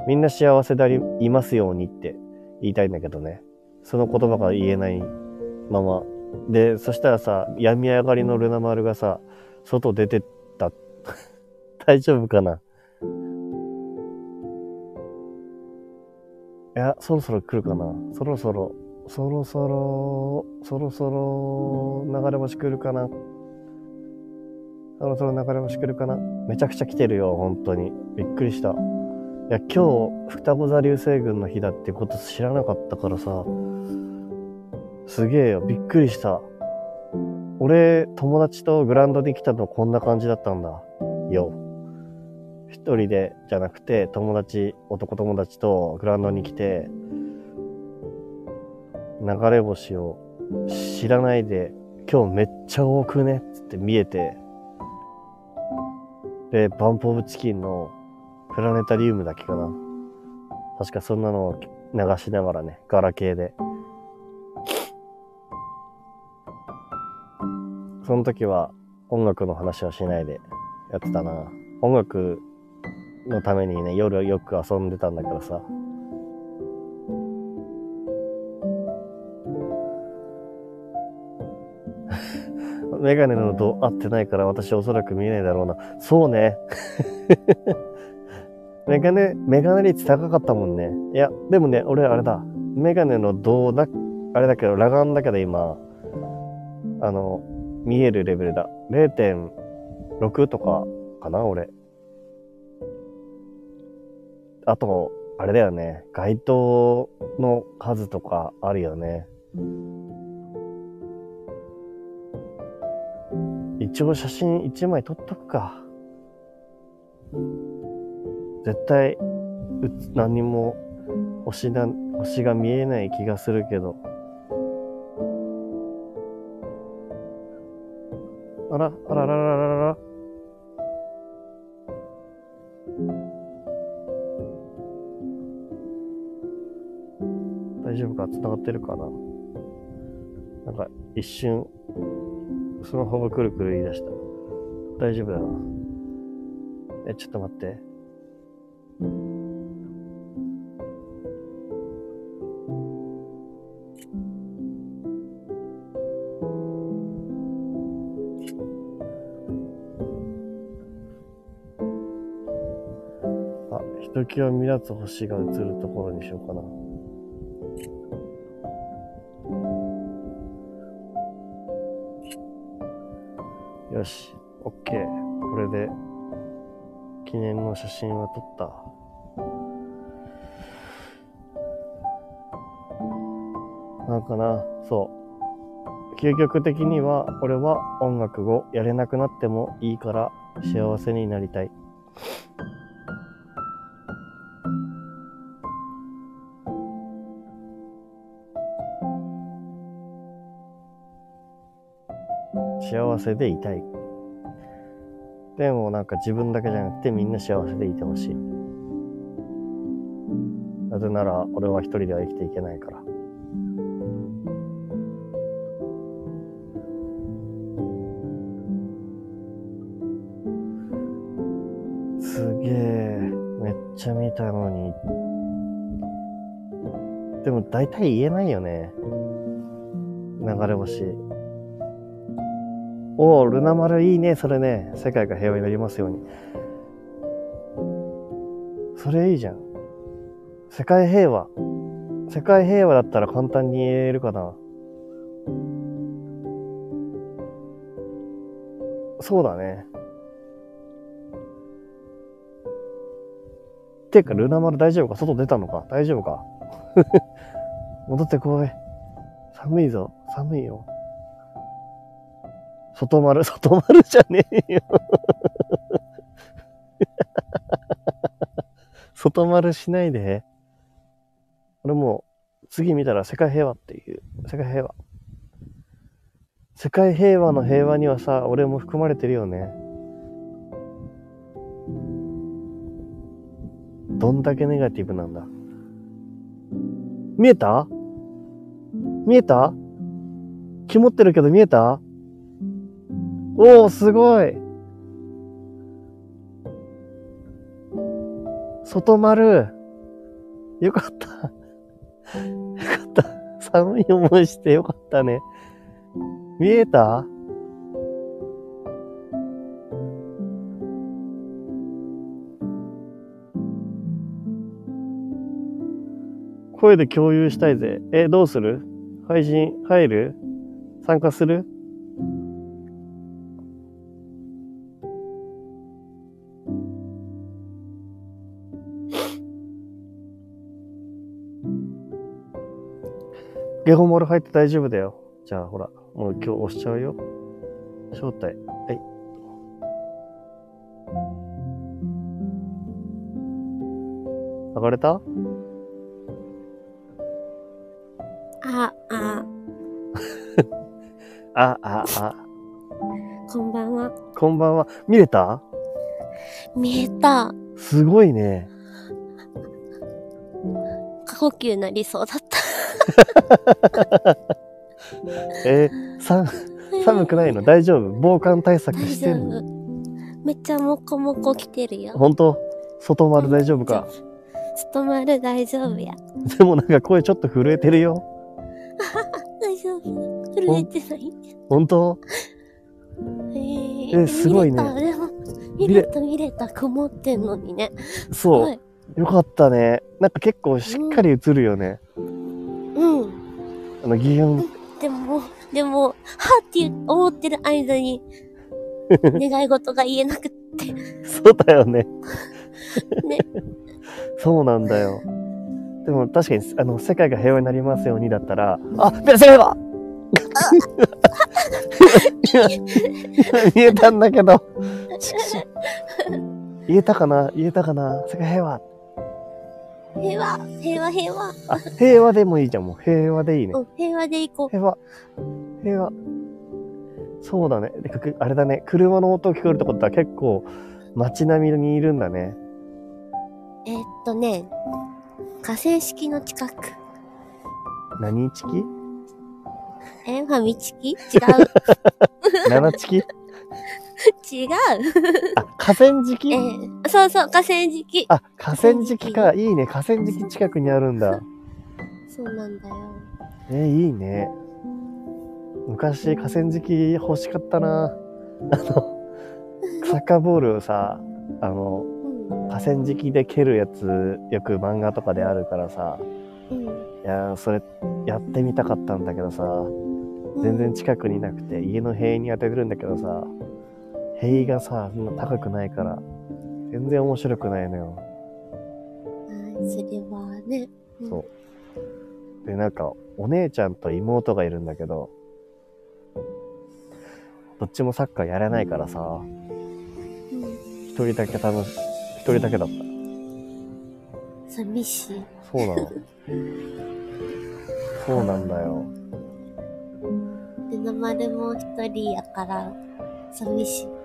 みんな幸せであり、いますようにって言いたいんだけどね。その言葉が言えないまま。で、そしたらさ、病み上がりのルナ丸がさ、外出てった。*laughs* 大丈夫かな？いや、そろそろ来るかな？そろそろ、そろそろ、そろそろ、流れ星来るかな？そろそろ流れ星来るかなめちゃくちゃ来てるよ、本当に。びっくりした。いや、今日、双子座流星群の日だってこと知らなかったからさ、すげえよ、びっくりした。俺、友達とグラウンドに来たのこんな感じだったんだ。よ。一人でじゃなくて、友達、男友達とグラウンドに来て、流れ星を知らないで、今日めっちゃ多くね？つって見えて、で、バンプオブチキンのプラネタリウムだけかな。確かそんなのを流しながらね、ガラケーで。その時は音楽の話はしないでやってたな。音楽のためにね、夜よく遊んでたんだけどさ。メガネの度合ってないから私おそらく見えないだろうな。そうね。メガネ、メガネ率高かったもんね。いや、でもね、俺あれだ。メガネの度だ、あれだけど、裸眼だけど今、あの、見えるレベルだ。0.6とかかな、俺。あと、あれだよね。街灯の数とかあるよね。一応写真一枚撮っとくか。絶対、何も星な、星が見えない気がするけど。あら、あらららららら。大丈夫か？繋がってるかな？なんか一瞬スマホがくるくる言い出した。大丈夫だな。え、ちょっと待って。あ、ひときわ目立つ星が映るところにしようかな。よし、オッケー。これで、記念の写真は撮った。なんかな、そう。究極的には、俺は音楽をやれなくなってもいいから幸せになりたい。せでいたい。でもなんか自分だけじゃなくてみんな幸せでいてほしい。なぜなら俺は一人では生きていけないから。すげえ、めっちゃ見たのに。でも大体言えないよね。流れ星。おお、ルナ丸いいね、それね。世界が平和になりますように。それいいじゃん。世界平和。世界平和だったら簡単に言えるかな。そうだね。てか、ルナ丸大丈夫か？外出たのか？大丈夫か？*laughs* 戻ってこい。寒いぞ。寒いよ。外丸、外丸じゃねえよ。*laughs* 外丸しないで。俺もう、次見たら世界平和っていう。世界平和。世界平和の平和にはさ、俺も含まれてるよね。どんだけネガティブなんだ。見えた？見えた？曇ってるけど見えた？おお、すごい。外丸。よかった。よかった。寒い思いしてよかったね。見えた？声で共有したいぜ。え、どうする？配信入る？参加する？ゲホモル入って大丈夫だよ。じゃあほら、もう今日押しちゃうよ。招待。はい。上がれた？あ、あ、*laughs* あ、あ、あ。こんばんは。こんばんは。見れた？見えた。すごいね。過呼吸なりそうだった。*laughs* えー、さ、寒くないの？大丈夫？防寒対策してんの？夫。めっちゃもこもこ来てるよ。本当？外丸大丈夫か？外丸大丈夫や。でもなんか声ちょっと震えてるよ。*laughs* 大丈夫。震えてない。本当？えーえすごいね見れた？でも見れた見れた。曇ってんのにね。そう。い。よかったね。なんか結構しっかり映るよね。うん。あの、擬音。でも、でも、はって思ってる間に、願い事が言えなくって。*laughs* そうだよね。ね。そうなんだよ。でも確かに、あの、世界が平和になりますようにだったら、あ、*laughs* 見えた世界は言えたんだけど。*laughs* 言えたかな？言えたかな？世界平和。平和、平和、平和。あ、平和でもいいじゃん、もう。平和でいいね。うん、平和で行こう。平和。平和。そうだね。あれだね。車の音聞こえるってことは結構街並みにいるんだね。えーっとね、河川敷の近く。何チキえ、ファミチキ？違う。*laughs* 七チキ違う。あ、河川敷？えーそうそう、河川敷。あ、河川敷か。いいね。河川敷近くにあるんだ。そうなんだよ。えーいいね。昔河川敷欲しかったな。あの、サッカーボールをさ、あの、うん。河川敷で蹴るやつ、よく漫画とかであるからさ、うん。いやー、それ、やってみたかったんだけどさ、全然近くにいなくて、家の塀に当ててるんだけどさ、塀がさ、そんな高くないから、全然面白くないのよ。うん。それはね。うんそう。で、なんか、お姉ちゃんと妹がいるんだけど、どっちもサッカーやれないからさ、うん。一人だけ楽し、一人だけだった。寂しい。そうなの。そうなんだよ。で、なまるも一人やから、寂しい。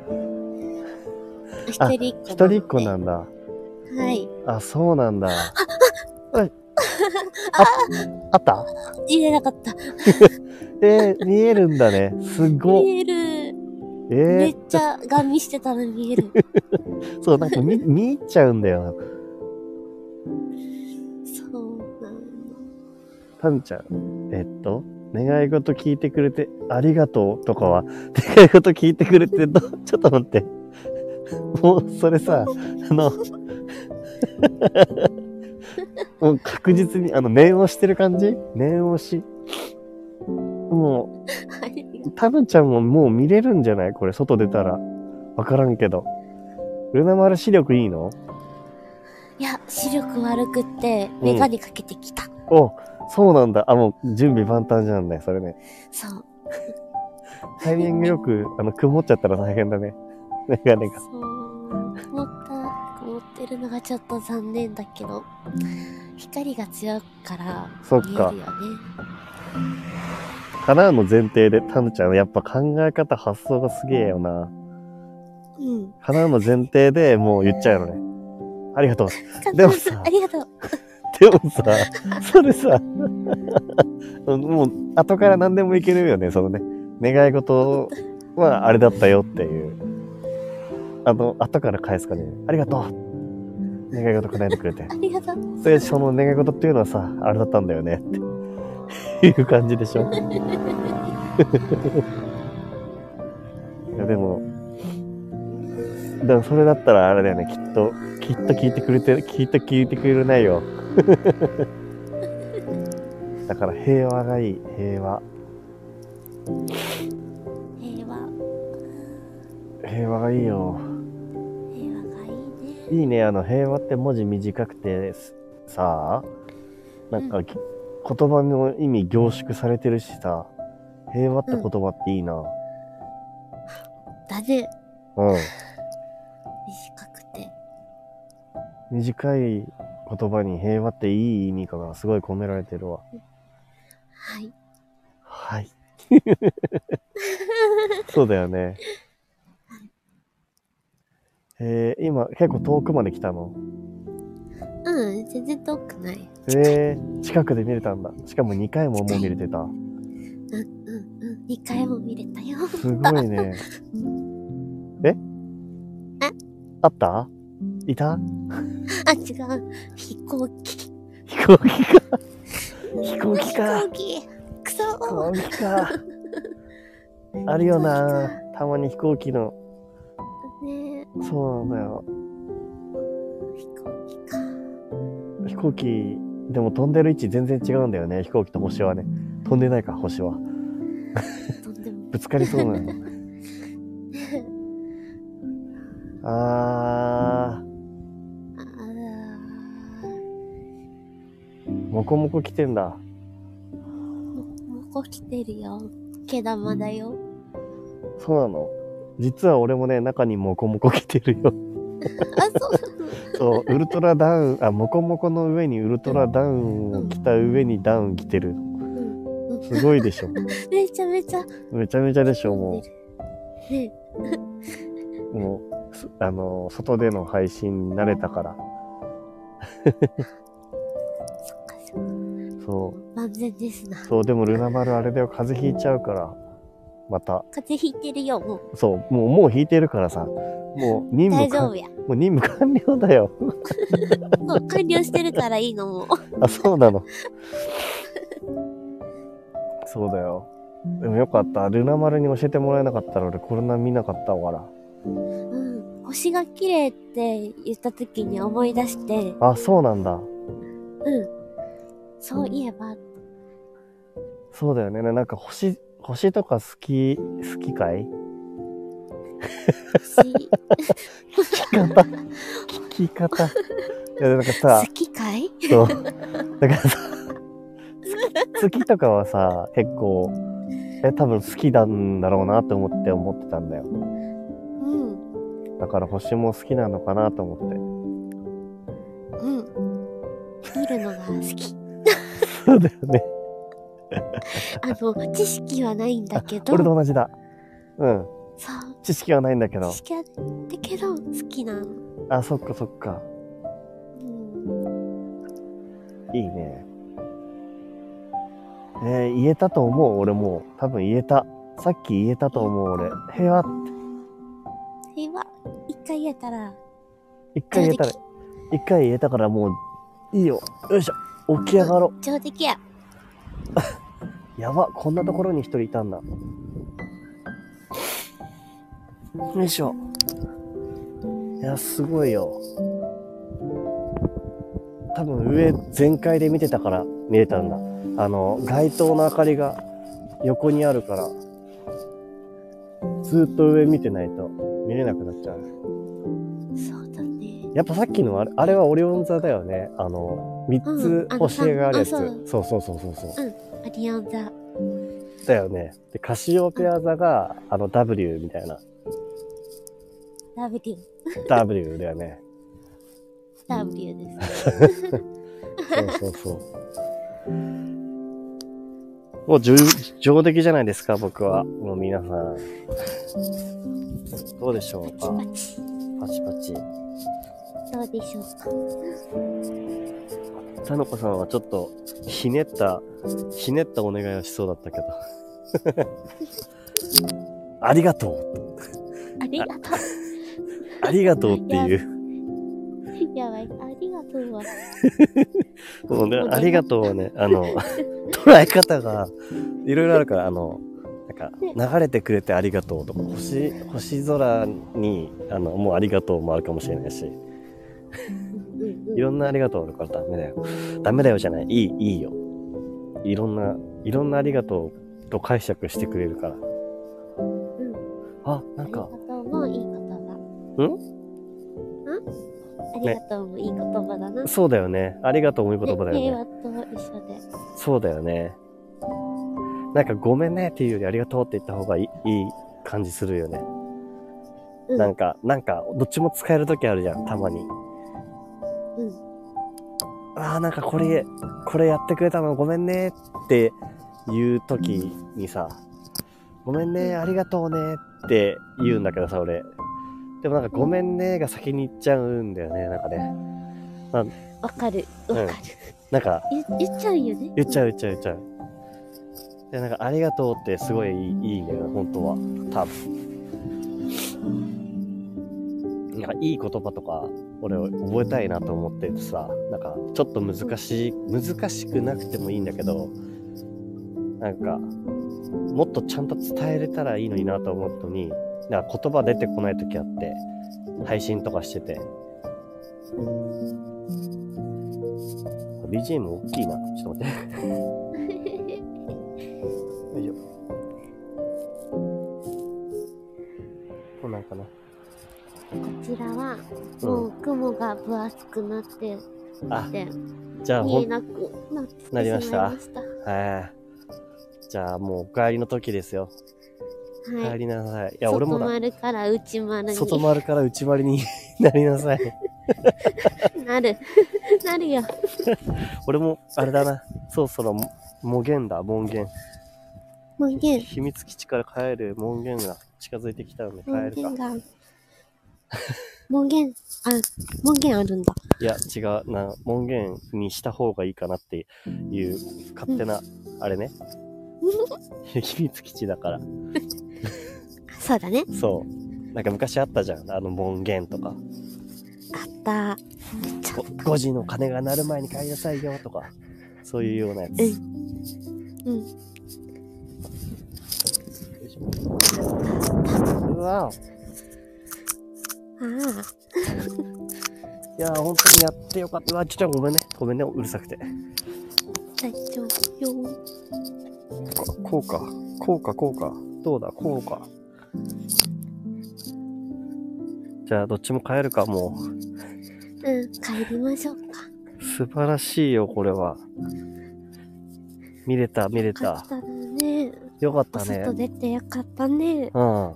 あ一人っ子。一人っ子なんだ。はい。あ、そうなんだ。はいあ、あった？言えなかった。*laughs* えー見えるんだね。すごっ。見える。えめーっちゃガン見してたら見える。*laughs* そう、なんか見、見入っちゃうんだよ。そうなの。タンちゃん。えっと、願い事聞いてくれてありがとうとかは、*laughs* 願い事聞いてくれてど、*laughs* ちょっと待って。もう、それさ、あの、*laughs* もう確実に、あの、念押してる感じ？念押し。もう、タブちゃんももう見れるんじゃない？これ、外出たら。わからんけど。ルナ丸視力いいの？いや、視力悪くって、メガネかけてきた。お、そうなんだ。あ、もう準備万端じゃんね、それね。そう。タイミングよく、*laughs* あの、曇っちゃったら大変だね。メガネが。そう。曇った、曇ってるのがちょっと残念だけど、光が強いから、そっか見えるよね。叶うの前提で、タヌちゃん、やっぱ考え方、発想がすげえよな。うん。叶うの前提でもう言っちゃうのね。ありがとう。*laughs* でもさありがとう。でもさ、それさ、もう、後から何でもいけるよね、そのね。願い事はあれだったよっていう。あの、後から返すかね。ありがとう。願い事叶えてくれて。ありがとう。それその願い事っていうのはさ、あれだったんだよねっていう感じでしょいやでも、でもそれだったらあれだよね、きっと、きっと聞いてくれて、きっと聞いてくれないよ。*laughs* だから平和がいい、平和。平和。平和がいいよ。平和がいいね。いいね、あの、平和って文字短くてさ、なんか、き言葉の意味凝縮されてるしさ、平和って言葉っていいな。だね。うん。*laughs* 短くて。短い言葉に平和っていい意味かがすごい込められてるわ。はい。はい。そうだよね。えー、今結構遠くまで来たの？うん、全然遠くない。えー、近くで見れたんだ。しかも2回ももう見れてた。うん、うん、うん。2回も見れたよ。すごいね。*laughs* え？あった？いた？あ、違う。飛行機。飛行機か。飛行機か飛行機。くそ飛行機か。*laughs* あるよな。たまに飛行機の。ねそうなんだよ。え、飛行機か。飛行機、でも飛んでる位置全然違うんだよね。飛行機と星はね。飛んでないか、星は。ぶつかりそうなの。あ *laughs* あー、もこもこ来てんだ。ー、も、もこ来てるよ。毛玉だよ。そうなの実は俺もね、中にもこもこ来てるよ。あ、そうなの。そう、ウルトラダウン、あ、もこもこの上にウルトラダウンを着た上にダウン着てる。うん。すごいでしょ。めちゃめちゃ。めちゃめちゃでしょ、もねう。もう、すあの、外での配信に慣れたから。そう。万全ですな。そう、でもルナ丸あれだよ、風邪ひいちゃうから。また。風邪ひいてるよ、もう。そう、もう、もう引いてるからさ。もう任務か大丈夫や。もう任務完了だよ。*laughs* もう完了してるからいいのもう。あ、そうなの。そうだよ。でもよかった。ルナ丸に教えてもらえなかったら俺コロナ見なかったから。うん。星が綺麗って言った時に思い出して、あ、そうなんだ。うん。そういえば、そうだよね。なんか星、星とか好き、好きかい？星、聞き方聞き方。いや、なんかさ好、きかい？そう。だからさ、月月とかはさ、結構、え、多分好きなんだろうなって思って思ってたんだよ。うん。だから星も好きなのかなと思って。うん。見るのが好き。そうだよね。あの、知識はないんだけど、俺と同じだ。うん。そう、知識はないんだけど知。識はだけど好きなの。あ、そっかそっか。うん。いいね。えー言えたと思う？俺もう。多分言えた。さっき言えたと思う俺。平和って。平和、一回言えたら、一回言えたら上、一回言えたからもう、いいよ。よいしょ。起き上がろ上出来や。う。*laughs* やば。こんなところに一人いたんだ。よいしょ。いや、すごいよ。多分上全開で見てたから見れたんだ。あの、街灯の明かりが横にあるから、ずっと上見てないと見れなくなっちゃう。やっぱさっきのあれ、あれはオリオン座だよね。あの、三うんつあの星があるやつ。あそうそうそうそうそう。アリアン座。だよね。で、カシオペア座が、あの W みたいな。W。W だよね。*laughs* W です。*laughs* そうそうそう。もう上上出来じゃないですか、僕は。もう皆さん。どうでしょうか？パチパチ。パチパチ。どうでしょうか？さのこさんはちょっと、ひねった、ひねったお願いをしそうだったけど。*laughs* ありがとう。ありがとありがとうっていう。う。やばい。ありがとうは。もうね、ありがとうはね、あの、*laughs* 捉え方がいろいろあるから、あの、なんか、流れてくれてありがとうとか、星、星空に、あの、もうありがとうもあるかもしれないし、いろんなありがとうあるからダメだよ。ダメだよじゃない。いい、いいよ。いろんな、いろんなありがとうと解釈してくれるから。うん。あ、なんか、ありがとうもいい言葉。ん？ん？ありがとうもいい言葉だな。そうだよね。ありがとうもいい言葉だよね。平和と一緒で。そうだよね。なんか、ごめんねっていうよりありがとうって言った方がいいいい感じするよね。うん。なんか、なんか、どっちも使えるときあるじゃん、たまに。うん。ああ、なんかこれ、これやってくれたのごめんねっていうときにさ、ごめんね、ありがとうねって言うんだけどさ、俺。でもなんかごめんねが先に言っちゃうんだよね、なんかね。わかる。わかる。なんか、言言っちゃうよね。言っちゃう言っちゃう言っちゃう。で、なんかありがとうってすごいいいいいんだよね、本当は。多分。なんかいい言葉とか、俺覚えたいなと思っててさ、なんかちょっと難しい、難しくなくてもいいんだけど、なんか、もっとちゃんと伝えれたらいいのになと思うのに、なんか言葉出てこない時あって、配信とかしてて。BGM 大きいな。ちょっと待って。*laughs* よいしょ。こんなんかな。らは、もう雲が分厚くなってあ、て、じゃあ見えなくなってしまないりました。はい。じゃあもうお帰りの時ですよ。はい。帰りなさい。いや、俺も外な、丸から内丸に外回るから内回りに *laughs* なりなさい。なる。なるよ。*laughs* 俺も、あれだな。そろそろ、門限だ、門限。門限。秘密基地から帰る門限が近づいてきたので帰るか門限。が。門限、あ、門限あるんだ。いや、違うな。門限にした方がいいかなっていう、勝手な、あれね。秘密基地だから。そうだね。そう。なんか昔あったじゃん。あの門限とか。あった。ご5時の鐘が鳴る前に帰りなさいよとか。そういうようなやつ。うんうん。よいやー、本当にやってよかった。うわ、ちょっとごめんね。ごめんね、うるさくて。大丈夫よ。こうか。こうか、こうか。どうだ、こうか。じゃあ、どっちも変えるか、もう。うん、帰りましょうか。素晴らしいよ、これは。見れた、見れたよかっ。たね。よかっおたね。外出てよかったね。うん。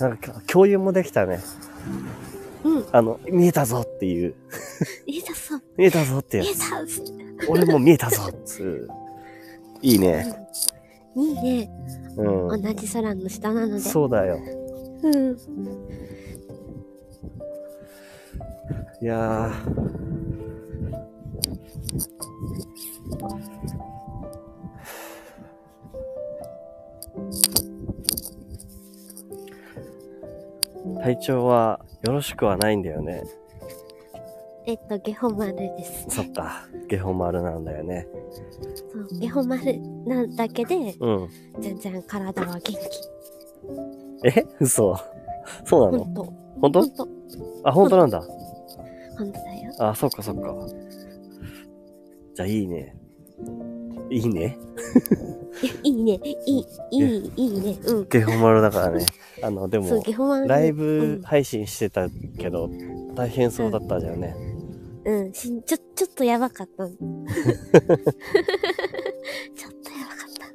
なんか、共有もできたね。うん。あの、見えたぞっていう。いいだそう。見えたぞってやいいつ。だ俺も見えたぞっつう。いいね。いいね。うん。同じ空の下なので。そうだよ。うん。いやー体調はよろしくはないんだよね。えっと、ゲホ丸です。そっか。ゲホ丸なんだよね。そう、ゲホ丸なだけで、うん。全然体は元気。え？嘘そうなの？本当ほんと。あ、本当なんだ。ほんとだよ。あ、そっかそっか。じゃあいいね。いいね。いいね。いい、いい、いいね。うん。ゲホ丸だからね。あの、でも。ライブ配信してたけど、大変そうだったじゃんね。うん。うん。しちょ、ちょっとやばかった。*laughs* ちょっとやばかった。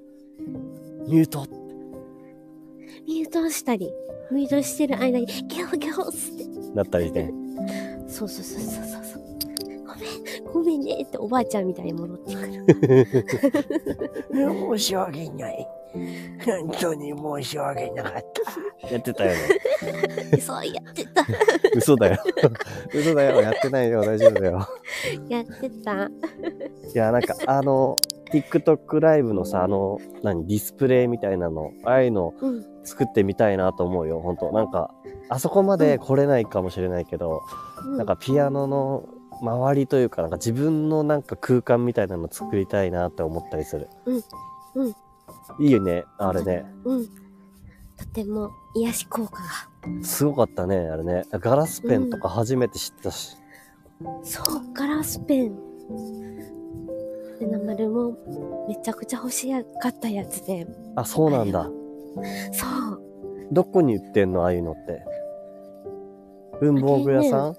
ミュートミュートしたり、ミュートしてる間に、ゲホゲホって。なったりね。そうそうそうそうそうごめんねっておばあちゃんみたいに戻ってくる。申し訳ない。本当に申し訳なかった。やってたよね。そうやってた。嘘だよ。嘘だよ。やってないよ。大丈夫だよ。やってた。いや、なんか、あの、TikTok ライブのさ、あの、何、ディスプレイみたいなの、ああいうのうん。作ってみたいなと思うよ。本当なんか、あそこまで来れないかもしれないけど、うん、なんかピアノの周りというか、なんか自分のなんか空間みたいなの作りたいなって思ったりする。うんうんいいよね、あれね。うん。とても癒し効果が。すごかったね、あれね。ガラスペンとか初めて知ったし。そう、ガラスペン。で、なまるもめちゃくちゃ欲しかったやつで。あ、そうなんだ。そう。どこに売ってんのああいうのって。文房具屋さん、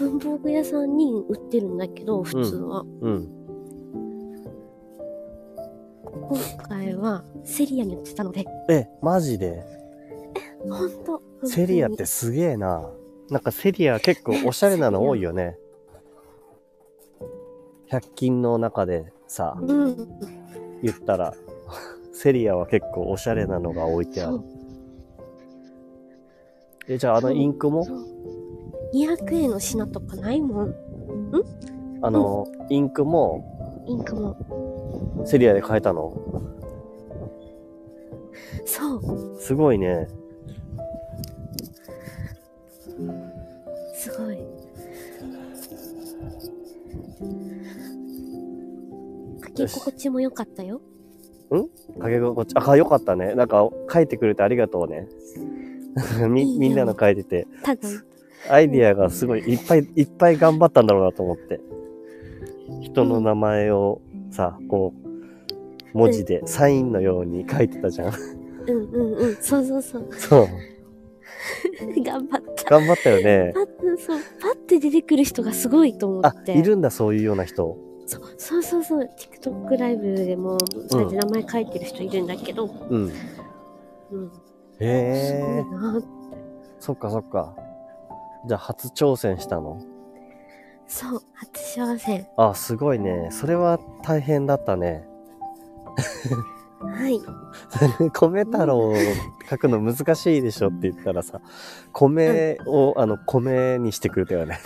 文房具屋さんに売ってるんだけど、普通は。うん。今回はセリアに売ってたので、え、マジで？ほんと。セリアってすげえな。なんかセリア結構おしゃれなの多いよね。100均の中でさ、うん。言ったら、セリアは結構おしゃれなのが置いてある。え、じゃああのインクも？200円の品とかないもん。あの、インクもインクも。セリアで買えたの？そう。すごいね。すごい。書き心地も良かったよ。かけ心地、あ、よかったね。なんか書いてくれてありがとうね。み、みんなの書いてて、ただ、アイディアがすごいいっぱいいっぱい頑張ったんだろうなと思って。人の名前をさ、こう、文字でサインのように書いてたじゃん。うんうんうん。そうそうそう。そう。*laughs* 頑張った。頑張ったよねパ。ッそう、パッて出てくる人がすごいと思あっ、て。いるんだ、そういうような人。そうそうそうそう。TikTok ライブでも、そうやって名前書いてる人いるんだけど、うん。うん。へすごえい。なそっかそっか。じゃあ初挑戦したの？そう、初挑戦。あ、すごいね。それは大変だったね。はい。*laughs* 米太郎を書くの難しいでしょって言ったらさ、米を、あの、米にしてくれたよね。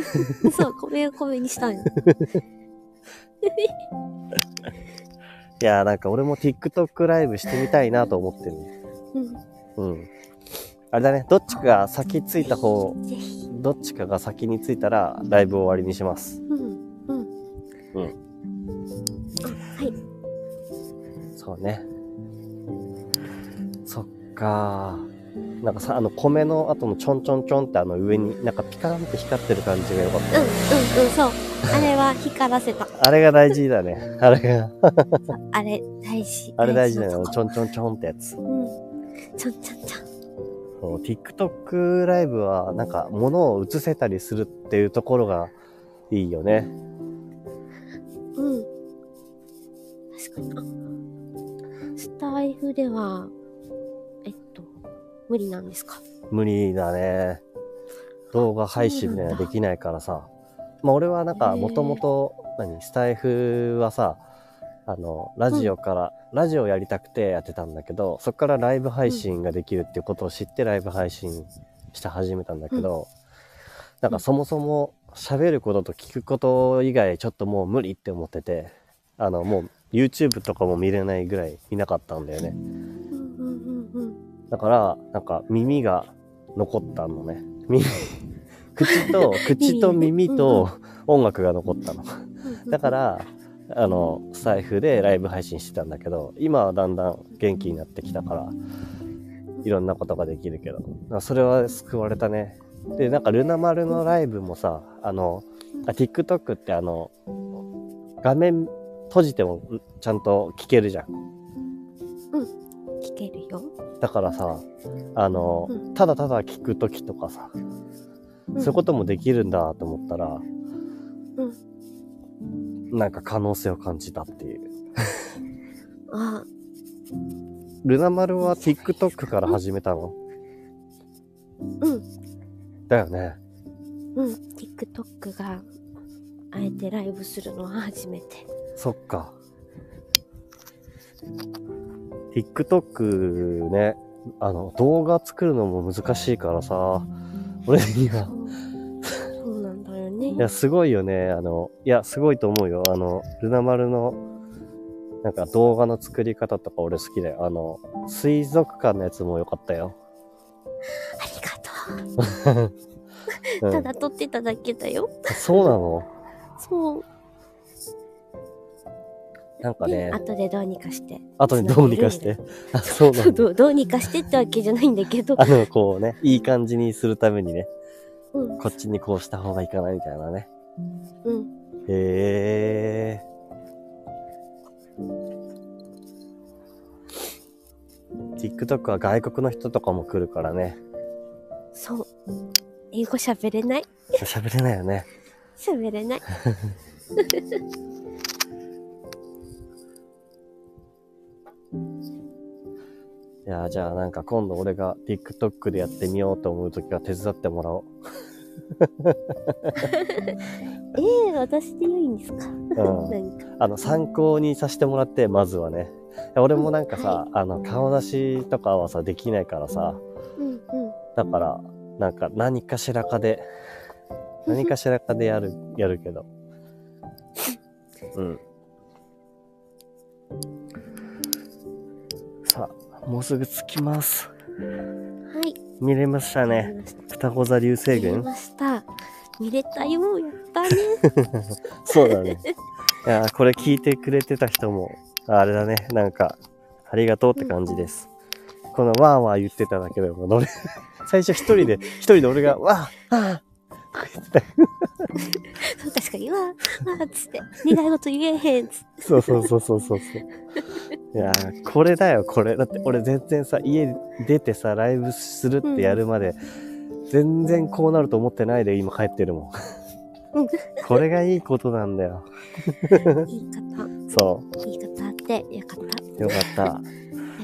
*laughs* そう、米を米にしたんよ。*laughs* いやーなんか俺も TikTok ライブしてみたいなと思ってる。うん。うん。あれだね、どっちかが先ついた方。どっちかが先についたらライブ終わりにします。うん。うん。うん。あ、はい。そうね。そっかー。なんかさ、あの、米の後のちょんちょんちょんってあの上に、なんかピカーンって光ってる感じが良かっうんうんうん、そう。あれは光らせた。た。あれが大事だね。あれが、あれ大事。あれ大事だよ。なとこちょんちょんちょんってやつ。うん。ちょんちょんちょん。TikTok ライブは、なんか、物を映せたりするっていうところがいいよね。うん。確かに。あスタイフでは、えっと、無理なんですか？無理だね。動画配信みたいなのできないからさ。まあ俺はなんか、もともと、何、スタイフはさ、あの、ラジオから、ラジオやりたくてやってたんだけど、そこからライブ配信ができるっていうことを知ってライブ配信して始めたんだけど、なんかそもそも喋ることと聞くこと以外ちょっともう無理って思ってて、あの、もう YouTube とかも見れないぐらい見なかったんだよね。うんうんうんうん。だから、なんか耳が残ったのね。耳、*laughs* 口と、口と耳と音楽が残ったの。だから、あの、スタイフでライブ配信してたんだけど、今はだんだん元気になってきたから、いろんなことができるけど、まあそれは救われたね。で、なんかルナ丸のライブもさ、あの、あ TikTok ってあの、画面閉じてもちゃんと聞けるじゃん。聞けるよ。だからさ、あの、うんただただ聞くときとかさ、うんそういうこともできるんだと思ったら、なんか可能性を感じたっていう。*laughs* あ、ルナ丸は TikTok から始めたの？うん。だよね。うん。TikTok が、あえてライブするのは初めて。そっか。TikTok ね、あの、動画作るのも難しいからさ、俺には。いや、すごいよね。あの、いや、すごいと思うよ。あの、ルナ丸の、なんか動画の作り方とか俺好きだよ。あの、水族館のやつも良かったよ。ありがとう。*laughs* うんただ撮ってただけだよ。そうなの？そう。で、なんかね、後でどうにかして。後にどうにかして？あ、そうなんだ。どうどうにかしてってわけじゃないんだけど。あの、こうね、いい感じにするためにね、うん。こっちにこうした方がいいかな、みたいなね。うん。へえ。TikTok は外国の人とかも来るからね。そう。英語喋れない？喋れないよね。喋れない。*laughs* いや、じゃあなんか今度俺が TikTok でやってみようと思うときは手伝ってもらおう。*laughs* ええ私で良いんですか？うん。*laughs* なんか。あの、参考にさせてもらって、まずはね。俺もなんかさ、あの、顔出しとかはさ、できないからさ、うんうん。だから、なんか何かしらかで、*laughs* 何かしらかでやる、やるけど。うん。もうすぐ着きます。はい。見れましたね。双子座流星見れ群ました。見れたよ。やったね。*laughs* そうだね。いや、これ聞いてくれてた人も、あれだね、なんか、ありがとうって感じです。このわーわー言ってただけでも、俺、*laughs* 最初一人で、一人で俺が、わー、あそう、確かに、わー、わーっつって、願い事言えへんっつって。ーそうそうそうそうそうそう。いやー、これだよ、これ。だって俺全然さ、家出てさ、ライブするってやるまで、全然こうなると思ってないで今帰ってるもん。うんこれがいいことなんだよ。言い方、そ言い方あって、よかった。う。よかった。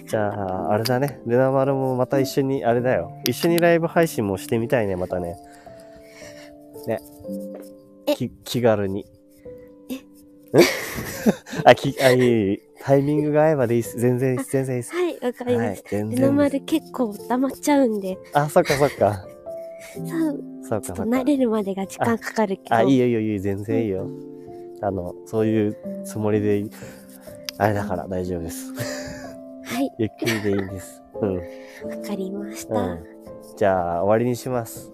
じゃあ、あれだね。ルナマルもまた一緒に、あれだよ。一緒にライブ配信もしてみたいね、またね。ね。気軽に。えあ、き、*laughs* あ、いいいいタイミングが合えばでいいっす。全然いいっす、全然いいっす。はい、わかりはいまし、た。全ルナ然。丸結構黙っちゃうんで、あ、そっかそっか。そう、そうか、そうかちょっと慣。れるまでが時間かかるけど。あ、いいよいいよいいよ、全然いいよ。あの、そういうつもりでいい、あれだから大丈夫です。はい、*laughs* ゆっくりでいいんです。うん。わかりました。うはん。じゃあ、終わりにします。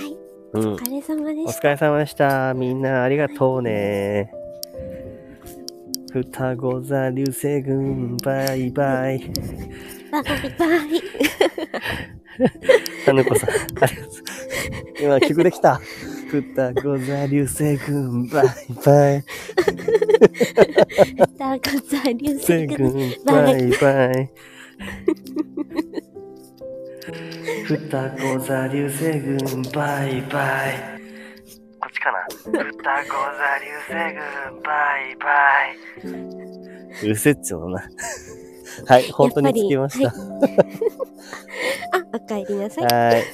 い、うんお。疲れ様でおした。疲れ様でした。みんなありがとうね。双子座流星群、バイバイ。バイバイ。タヌコさん、ありがとう。今、曲できた。ふたござ流星群、バイバイ。ダークザ流星星群。群、バイバイ。ふたござ流星群、バイバイ。こっちかな。ふたござ流星群、バイバイ。うるせえっちょうな。はい、本当に着きました。*laughs* あ、お帰りなさい。はい。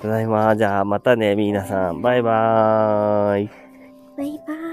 ただいま。じゃあ、またね、皆さん。バイバーイ。バイバイ。